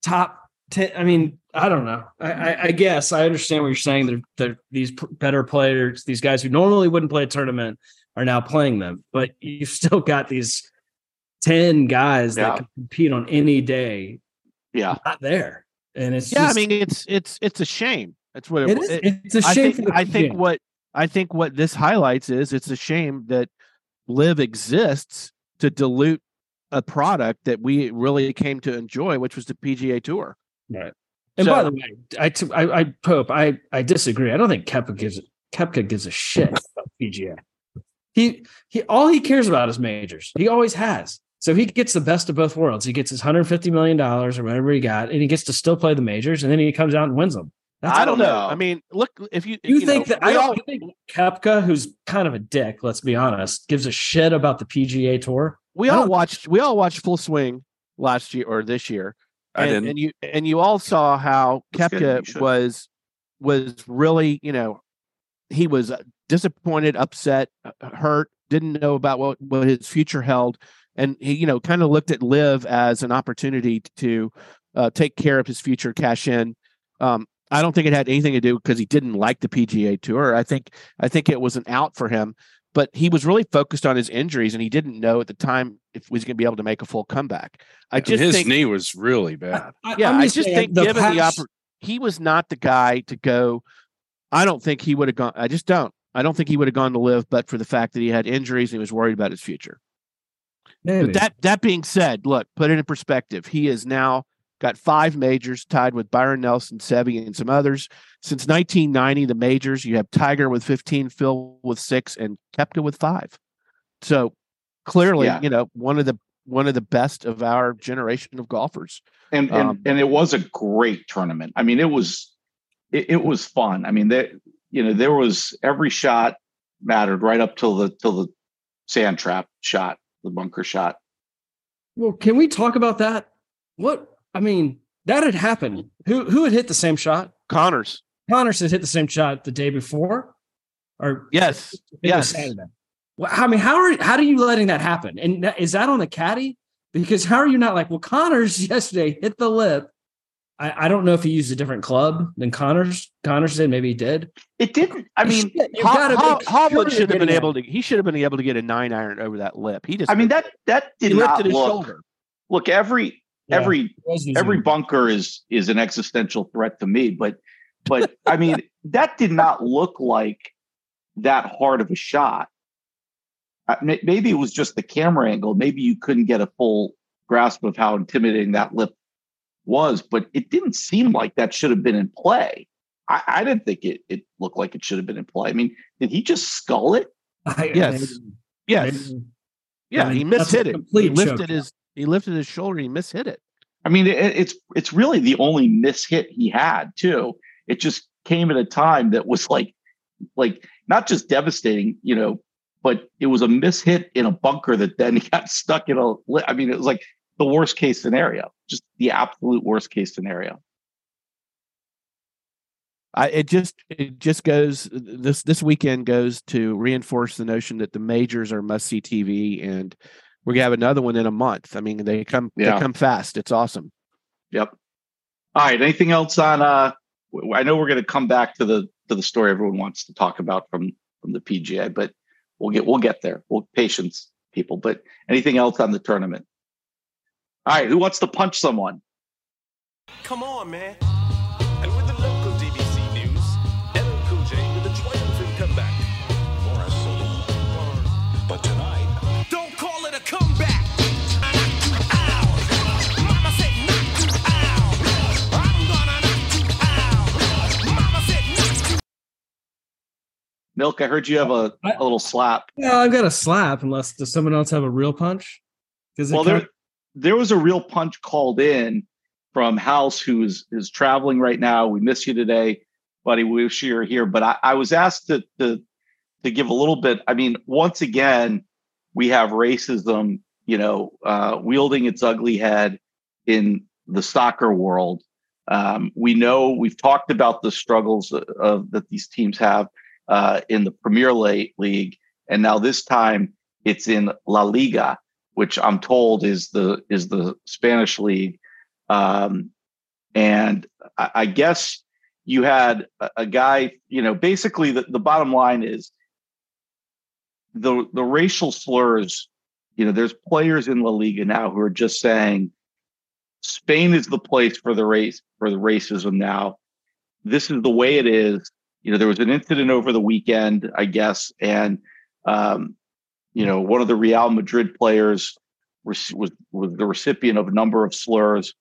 top 10 I mean, I don't know. I, I, I guess I understand what you're saying. They're, they're these better players, these guys who normally wouldn't play a tournament are now playing them, but you've still got these 10 guys Yeah. that can compete on any day Yeah. not there. And it's Yeah, just, I mean it's it's it's a shame. That's what it, it is, it- it's a I shame think, for the I think what I think what this highlights is it's a shame that LIV exists to dilute a product that we really came to enjoy, which was the PGA Tour. Right. And by the way, I, t- I, I Pope, I, I disagree. I don't think Koepka gives Koepka gives a shit about PGA. He he all he cares about is majors. He always has. So he gets the best of both worlds. He gets his hundred fifty million dollars or whatever he got, and he gets to still play the majors, and then he comes out and wins them. That's I don't know. I mean, look if you You, you think know, that I don't all- think Koepka, who's kind of a dick, let's be honest, gives a shit about the PGA tour? we all watched we all watched Full Swing last year or this year. I and, didn't. and you and you all saw how That's Koepka was was really you know he was uh, disappointed, upset, uh, hurt, didn't know about what what his future held, and he you know kind of looked at LIV as an opportunity to uh, take care of his future, cash in. Um, I don't think it had anything to do because he didn't like the PGA Tour. I think I think it was an out for him, but he was really focused on his injuries, and he didn't know at the time if he was going to be able to make a full comeback. I And just his think knee was really bad. yeah, I'm I just saying think given the past- oppor- he was not the guy to go. I don't think he would have gone. I just don't. I don't think he would have gone to LIV, but for the fact that he had injuries and he was worried about his future. Maybe. But that that being said, look, put it in perspective. He is now got five majors, tied with Byron Nelson, Seve, and some others. Since 1990, the majors, you have Tiger with 15, Phil with six, and Koepka with five. So clearly, Yeah. you know, one of the one of the best of our generation of golfers. and and, Um, and it was a great tournament. I mean, it was it, it was fun. I mean, that you know there was every shot mattered right up till the till the sand trap shot, the bunker shot. Well, can we talk about that? What I mean, that had happened. Who who had hit the same shot? Conners. Conners had hit the same shot the day before, or Yes. I think it was Yes. Saturday. Well, I mean, how are how are you letting that happen? And is that on the caddy? Because how are you not like, well, Conners yesterday hit the lip. I, I don't know if he used a different club than Conners. Conners did, maybe he did. It didn't. I mean, Shit, you've Ho- Ho- Hovland should have been able to. He should have been able to get a nine iron over that lip. He just. I mean that that did not lifted his look. shoulder. Look, every Yeah. every it was every bunker is is an existential threat to me but but i mean that did not look like that hard of a shot Uh, maybe it was just the camera angle maybe you couldn't get a full grasp of how intimidating that lip was but it didn't seem like that should have been in play i, I didn't think it, it looked like it should have been in play i mean did he just skull it I- Yes. maybe- Yes. maybe- Yeah. I He mean, that's a mishit it. He lifted choke. his. He lifted his shoulder. He mishit it. I mean, it, it's it's really the only miss hit he had too. It just came at a time that was like, like not just devastating, you know, but it was a miss hit in a bunker that then got stuck in a. I mean, it was like the worst case scenario, just the absolute worst case scenario. I, it just it just goes this this weekend goes to reinforce the notion that the majors are must see TV, and we're gonna have another one in a month. I mean, they come Yeah. they come fast. It's awesome. Yep. All right. Anything else on? uh I know we're going to come back to the to the story everyone wants to talk about from from the PGA, but we'll get we'll get there. We'll patience, people. But anything else on the tournament? All right. Who wants to punch someone? Come on, man. And with the local DBC news, LL Cool J with a triumphant comeback. Morris Salute. But tonight, Don't call it a comeback. Knock. Mama said knock you out. I'm gonna knock you out. Mama said knock you Milk. I heard you have a little slap. No, I've got a slap. Unless does someone else have a real punch? Because Well, there there was a real punch called in from House, who is is traveling right now. We miss you today, buddy. We wish you were here. But I, I was asked to, to to give a little bit. I mean, once again, we have racism, you know, uh, wielding its ugly head in the soccer world. Um, we know we've talked about the struggles of, of that these teams have uh, in the Premier League, and now this time it's in La Liga which I'm told is the is the Spanish league, um, and I, I guess you had a, a guy. You know, basically the, the bottom line is the the racial slurs. You know, there's players in La Liga now who are just saying Spain is the place for the race for the racism now. This is the way it is. You know, there was an incident over the weekend, I guess, and um, you know, one of the Real Madrid players was was, the recipient of a number of slurs.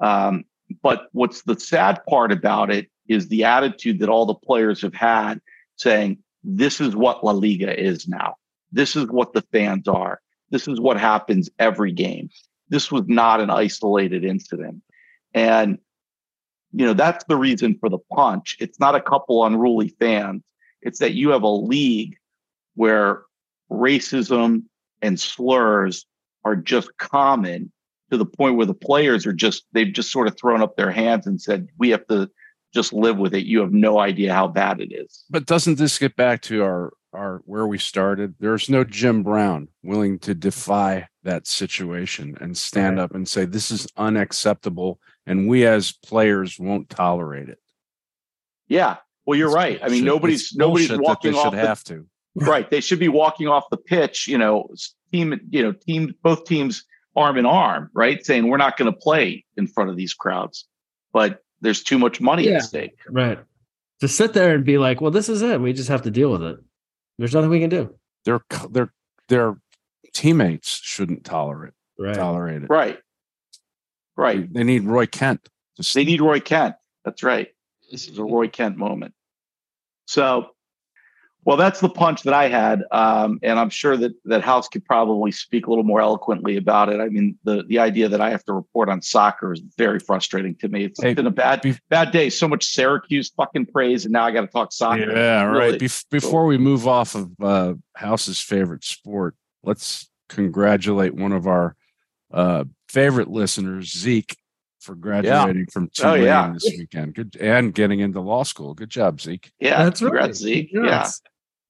Um, but what's the sad part about it is the attitude that all the players have had, saying this is what La Liga is now. This is what the fans are. This is what happens every game. This was not an isolated incident, and you know that's the reason for the punch. It's not a couple unruly fans. It's that you have a league where racism and slurs are just common to the point where the players are just they've just sort of thrown up their hands and said we have to just live with it you have no idea how bad it is But doesn't this get back to our our where we started? There's no Jim Brown willing to defy that situation and stand up and say this is unacceptable, and we as players won't tolerate it. yeah well you're It's right i mean nobody's nobody's walking off should the, have to. right they should be walking off the pitch you know team you know team both teams arm in arm right saying we're not going to play in front of these crowds but there's too much money Yeah. at stake right to sit there and be like, well, this is it. We just have to deal with it. There's nothing we can do. Their their their teammates shouldn't tolerate Right. tolerate it. right Right. They need Roy Kent. to They need Roy Kent. That's right. This is a Roy Kent moment. So, well, that's the punch that I had, um, and I'm sure that that House could probably speak a little more eloquently about it. I mean, the the idea that I have to report on soccer is very frustrating to me. It's Hey, been a bad be- bad day. So much Syracuse fucking praise, and now I got to talk soccer. Yeah, right. Really. Bef- before we move off of uh, House's favorite sport, let's congratulate one of our uh, favorite listeners, Zeke, for graduating from Oh, Tulane yeah. this weekend. Good and getting into law school. Good job, Zeke. Yeah, That's right. congrats, Zeke. Yeah.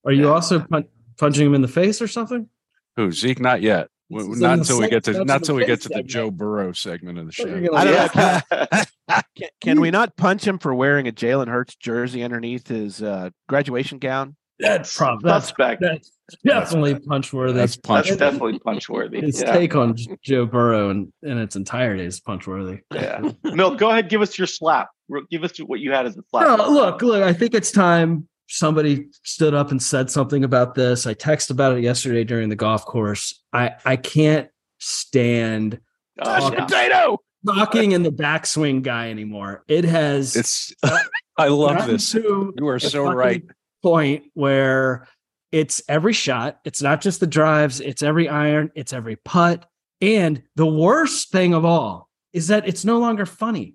Yes. Are you Yeah. also pun- punching him in the face or something? Who Zeke? Not yet. This Not until we get to not in the we get to the segment. Joe Burrow segment of the show. were I don't laugh. know. Can, can we not punch him for wearing a Jalen Hurts jersey underneath his uh, graduation gown? That's prob- that's, suspect. that's definitely punch worthy. That's punch. That's definitely punch worthy. His Yeah. take on Joe Burrow in, in its entirety is punch worthy. yeah. Milk, go ahead. Give us your slap. Give us what you had as a slap. No, look, look, I think it's time somebody stood up and said something about this. I texted about it yesterday during the golf course. I I can't stand Oh, yeah. potato. talking in the backswing guy anymore. It has It's I love this. You are so right. Point where it's every shot, it's not just the drives, it's every iron, it's every putt. And the worst thing of all is that it's no longer funny.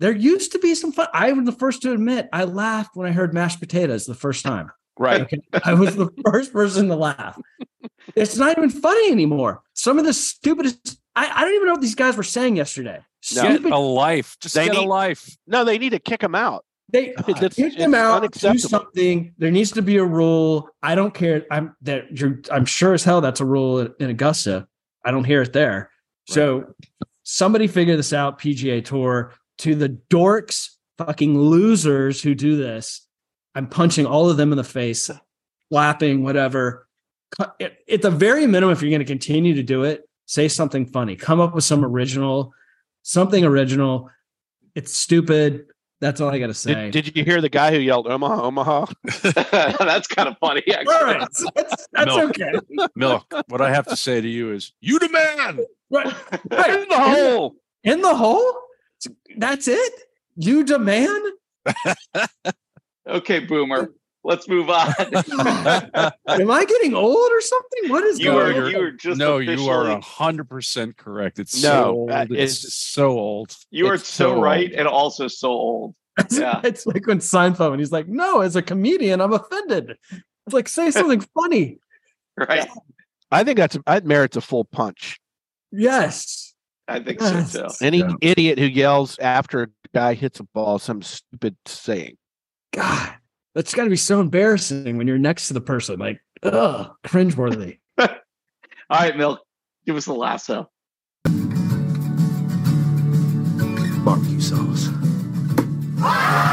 There used to be some fun. I was the first to admit I laughed when I heard mashed potatoes the first time. Right. Okay. I was the first person to laugh. It's not even funny anymore. Some of the stupidest, I, I don't even know what these guys were saying yesterday. No. Get Stupid a life. Just They get a need- life. No, they need to kick them out. They That's- kick them it's out. Do something. There needs to be a rule. I don't care. I'm that you're. I'm sure as hell that's a rule in- in Augusta. I don't hear it there. So somebody figure this out. PGA Tour to the dorks, fucking losers who do this. I'm punching all of them in the face, slapping, whatever. At at the very minimum, if you're going to continue to do it, say something funny. Come up with some original, something original. It's stupid. That's all I got to say. Did, did you hear the guy who yelled Omaha, Omaha? That's kind of funny. Actually. All right, that's, that's No. okay. Milk. What I have to say to you is, you demand Right, right. In the hole. In the hole. That's it. You demand. Okay, Boomer. Let's move on. Am I getting old or something? What is you going are on? you are just no, you are a hundred percent correct. It's No, so old. uh, It's, it's- so old. you are so, so right old. and also so old. It's, Yeah. it's like when Seinfeld, when he's like, "No, as a comedian, I'm offended." It's like say something funny. Right. I think that's that merits a full punch. Yes. I think so too. Any Yeah. idiot who yells after a guy hits a ball some stupid saying. God, that's got to be so embarrassing when you're next to the person. Like, ugh, cringeworthy. All right, Milk. Give us the lasso. Barbecue sauce.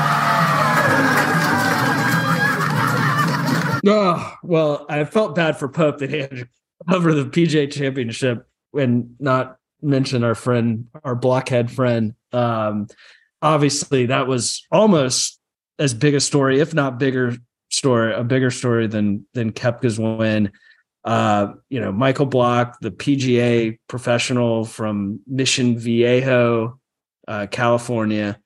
Oh, well, I felt bad for Pope that he had to cover the PJ championship and not mention our friend, our blockhead friend. Um, obviously, that was almost as big a story, if not bigger story, a bigger story than than Kepka's win. Uh, you know, Michael Block, the PGA professional from Mission Viejo, uh, California,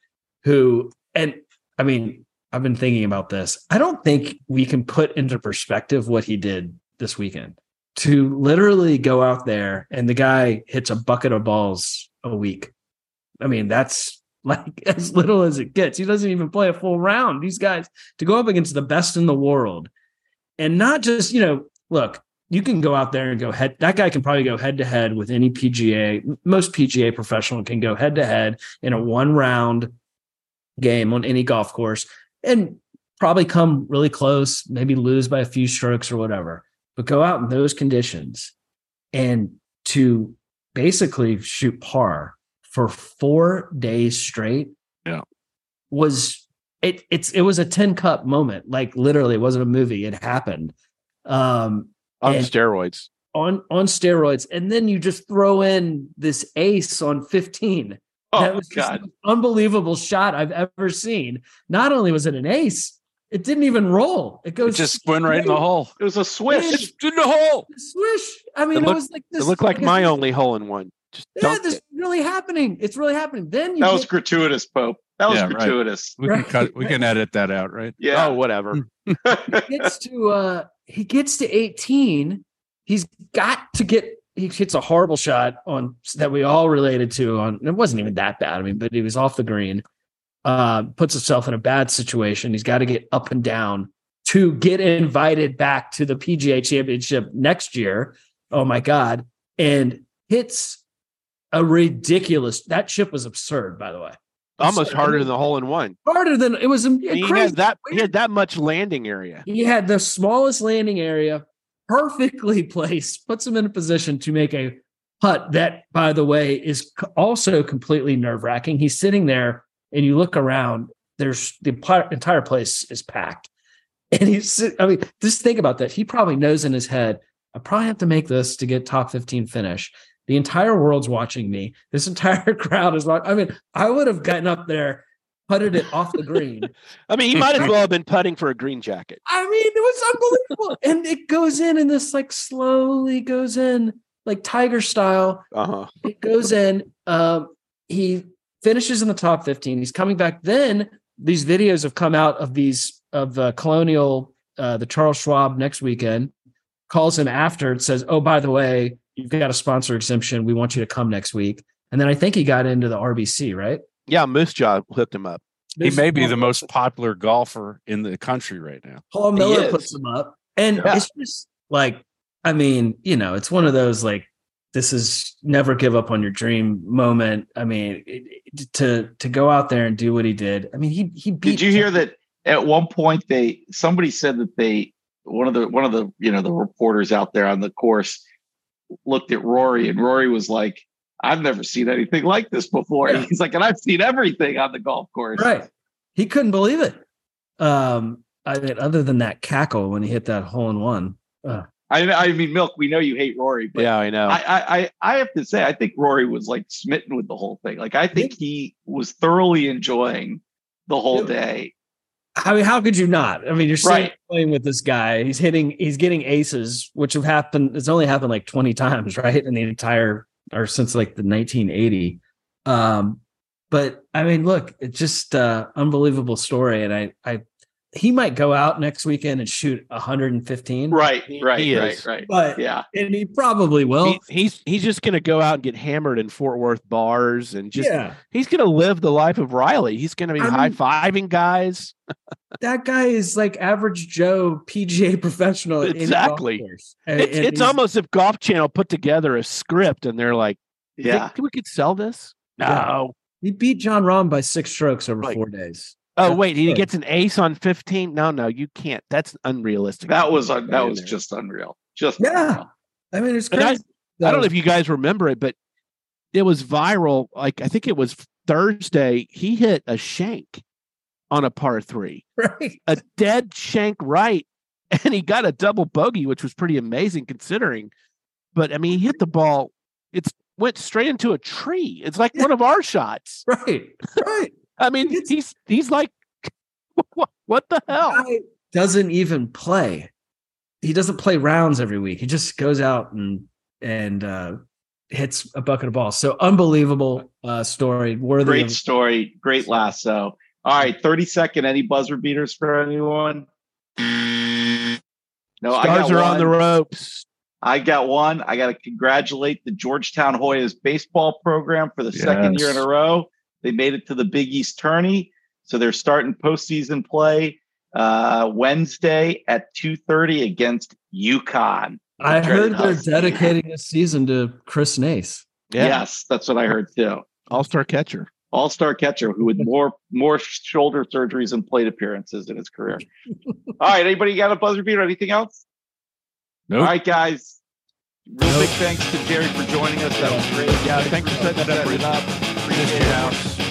who, and I mean, I've been thinking about this. I don't think we can put into perspective what he did this weekend to literally go out there and the guy hits a bucket of balls a week. I mean, that's like as little as it gets. He doesn't even play a full round. These guys to go up against the best in the world and not just, you know, look, you can go out there and go head. That guy can probably go head to head with any PGA. Most PGA professional can go head to head in a one round game on any golf course and probably come really close, maybe lose by a few strokes or whatever. But go out in those conditions and to basically shoot par for four days straight. Yeah. Was it it's it was a Tin Cup moment. Like literally, it wasn't a movie. It happened. Um On steroids. on on steroids. And then you just throw in this ace on 15 Oh that was just God. unbelievable shot I've ever seen. Not only was it an ace, it didn't even roll. It It goes just went right in the hole. It was a swish. It's in the hole. swish. I mean, It it, was like this. It looked like I my only hole in one. Just Yeah, this is really happening. It's really happening. Then you That was get- gratuitous, Pope. That was Yeah, right. gratuitous. We can cut. We can edit that out, right? Yeah. Oh, whatever. he gets to uh he gets to 18 he's got to get he hits a horrible shot on that we all related to on it wasn't even that bad i mean but he was off the green uh puts himself in a bad situation he's got to get up and down to get invited back to the pga championship next year oh my god and hits a ridiculous that chip was absurd by the way Almost Absurd. harder than the hole in one. harder than it was I mean, he had that. He had that much landing area. he had the smallest landing area, perfectly placed, puts him in a position to make a putt that, by the way, is also completely nerve wracking. He's sitting there and you look around, there's the entire place is packed. And he's, I mean, just think about that. He probably knows in his head, I probably have to make this to get top 15 finish. The entire world's watching me. This entire crowd is watching. I mean, I would have gotten up there, putted it off the green. I mean, he might as well have been putting for a green jacket. I mean, it was unbelievable. and it goes in and this like slowly goes in, like tiger style. Uh huh. It goes in. Um, he finishes in the top 15. He's coming back. Then these videos have come out of these of uh, Colonial, uh, the Charles Schwab next weekend, calls him after and says, Oh, by the way, you've got a sponsor exemption. We want you to come next week. And then I think he got into the RBC, right? Yeah, Moose Jaw hooked him up. He may be the most popular golfer in the country right now. Paul Miller puts him up. And Yeah. it's just like, I mean, you know, it's one of those like, this is never give up on your dream moment. I mean, it, to to go out there and do what he did. I mean, he he beat. Did you hear that at one point they somebody said that they one of the one of the you know the reporters out there on the course looked at Rory and Rory was like, I've never seen anything like this before. Yeah. He's like, and I've seen everything on the golf course. Right. He couldn't believe it. Um, I mean, other than that cackle when he hit that hole in one. Uh, I I mean, Milk, we know you hate Rory, but yeah, I know. I, I I I have to say, I think Rory was like smitten with the whole thing. Like I think he was thoroughly enjoying the whole day. I mean, how could you not? I mean, you're Right. playing with this guy. He's hitting, he's getting aces, which have happened. It's only happened like 20 times, right? In the entire, or since like the 1980. Um, but I mean, look, it's just uh unbelievable story. And I, I, he might go out next weekend and shoot 115. Right, right, he right, is. right. But, Yeah. and he probably will. He- he's he's just going to go out and get hammered in Fort Worth bars and just yeah. he's going to live the life of Riley. He's going to be high fiving guys. That guy is like average Joe PGA professional. at any golf Exactly. And- It's, and it's almost if Golf Channel put together a script and they're like, Yeah. think we could sell this? No. Yeah. He beat Jon Rahm by six strokes over Right. four days. Oh That's wait, he good. gets an ace on fifteen. No, no, you can't. That's unrealistic. That was un- that was just unreal. Just Yeah. unreal. I mean, it's And I- crazy. I don't know if you guys remember it, but it was viral. Like I think it was Thursday. He hit a shank on a par three, right. a dead shank right, and he got a double bogey, which was pretty amazing considering. But I mean, he hit the ball. It's went straight into a tree. It's like Yeah. one of our shots. Right. Right. I mean, It's- he's he's like, what, what the hell? Guy doesn't even play. He doesn't play rounds every week. He just goes out and and uh hits a bucket of balls. So unbelievable uh story. Worthy Great of story. Great lasso. All right, 30 second. Any buzzer beaters for anyone? No, I Stars got are on the one. ropes. I got one. I got to congratulate the Georgetown Hoyas baseball program for the second year in a row. They made it to the Big East tourney, so they're starting postseason play uh, Wednesday at two thirty against UConn. I heard they're Husky. dedicating this season to Chris Nace. Yeah, Yes, that's what I heard too. all star catcher. All star catcher who had more more shoulder surgeries and plate appearances in his career. All right, anybody got a buzzer beater? Or anything else? Nope. All right, guys. Real big thanks to Jerry for joining us. That was great. Yeah, thanks for setting that up, Rich. Appreciate it.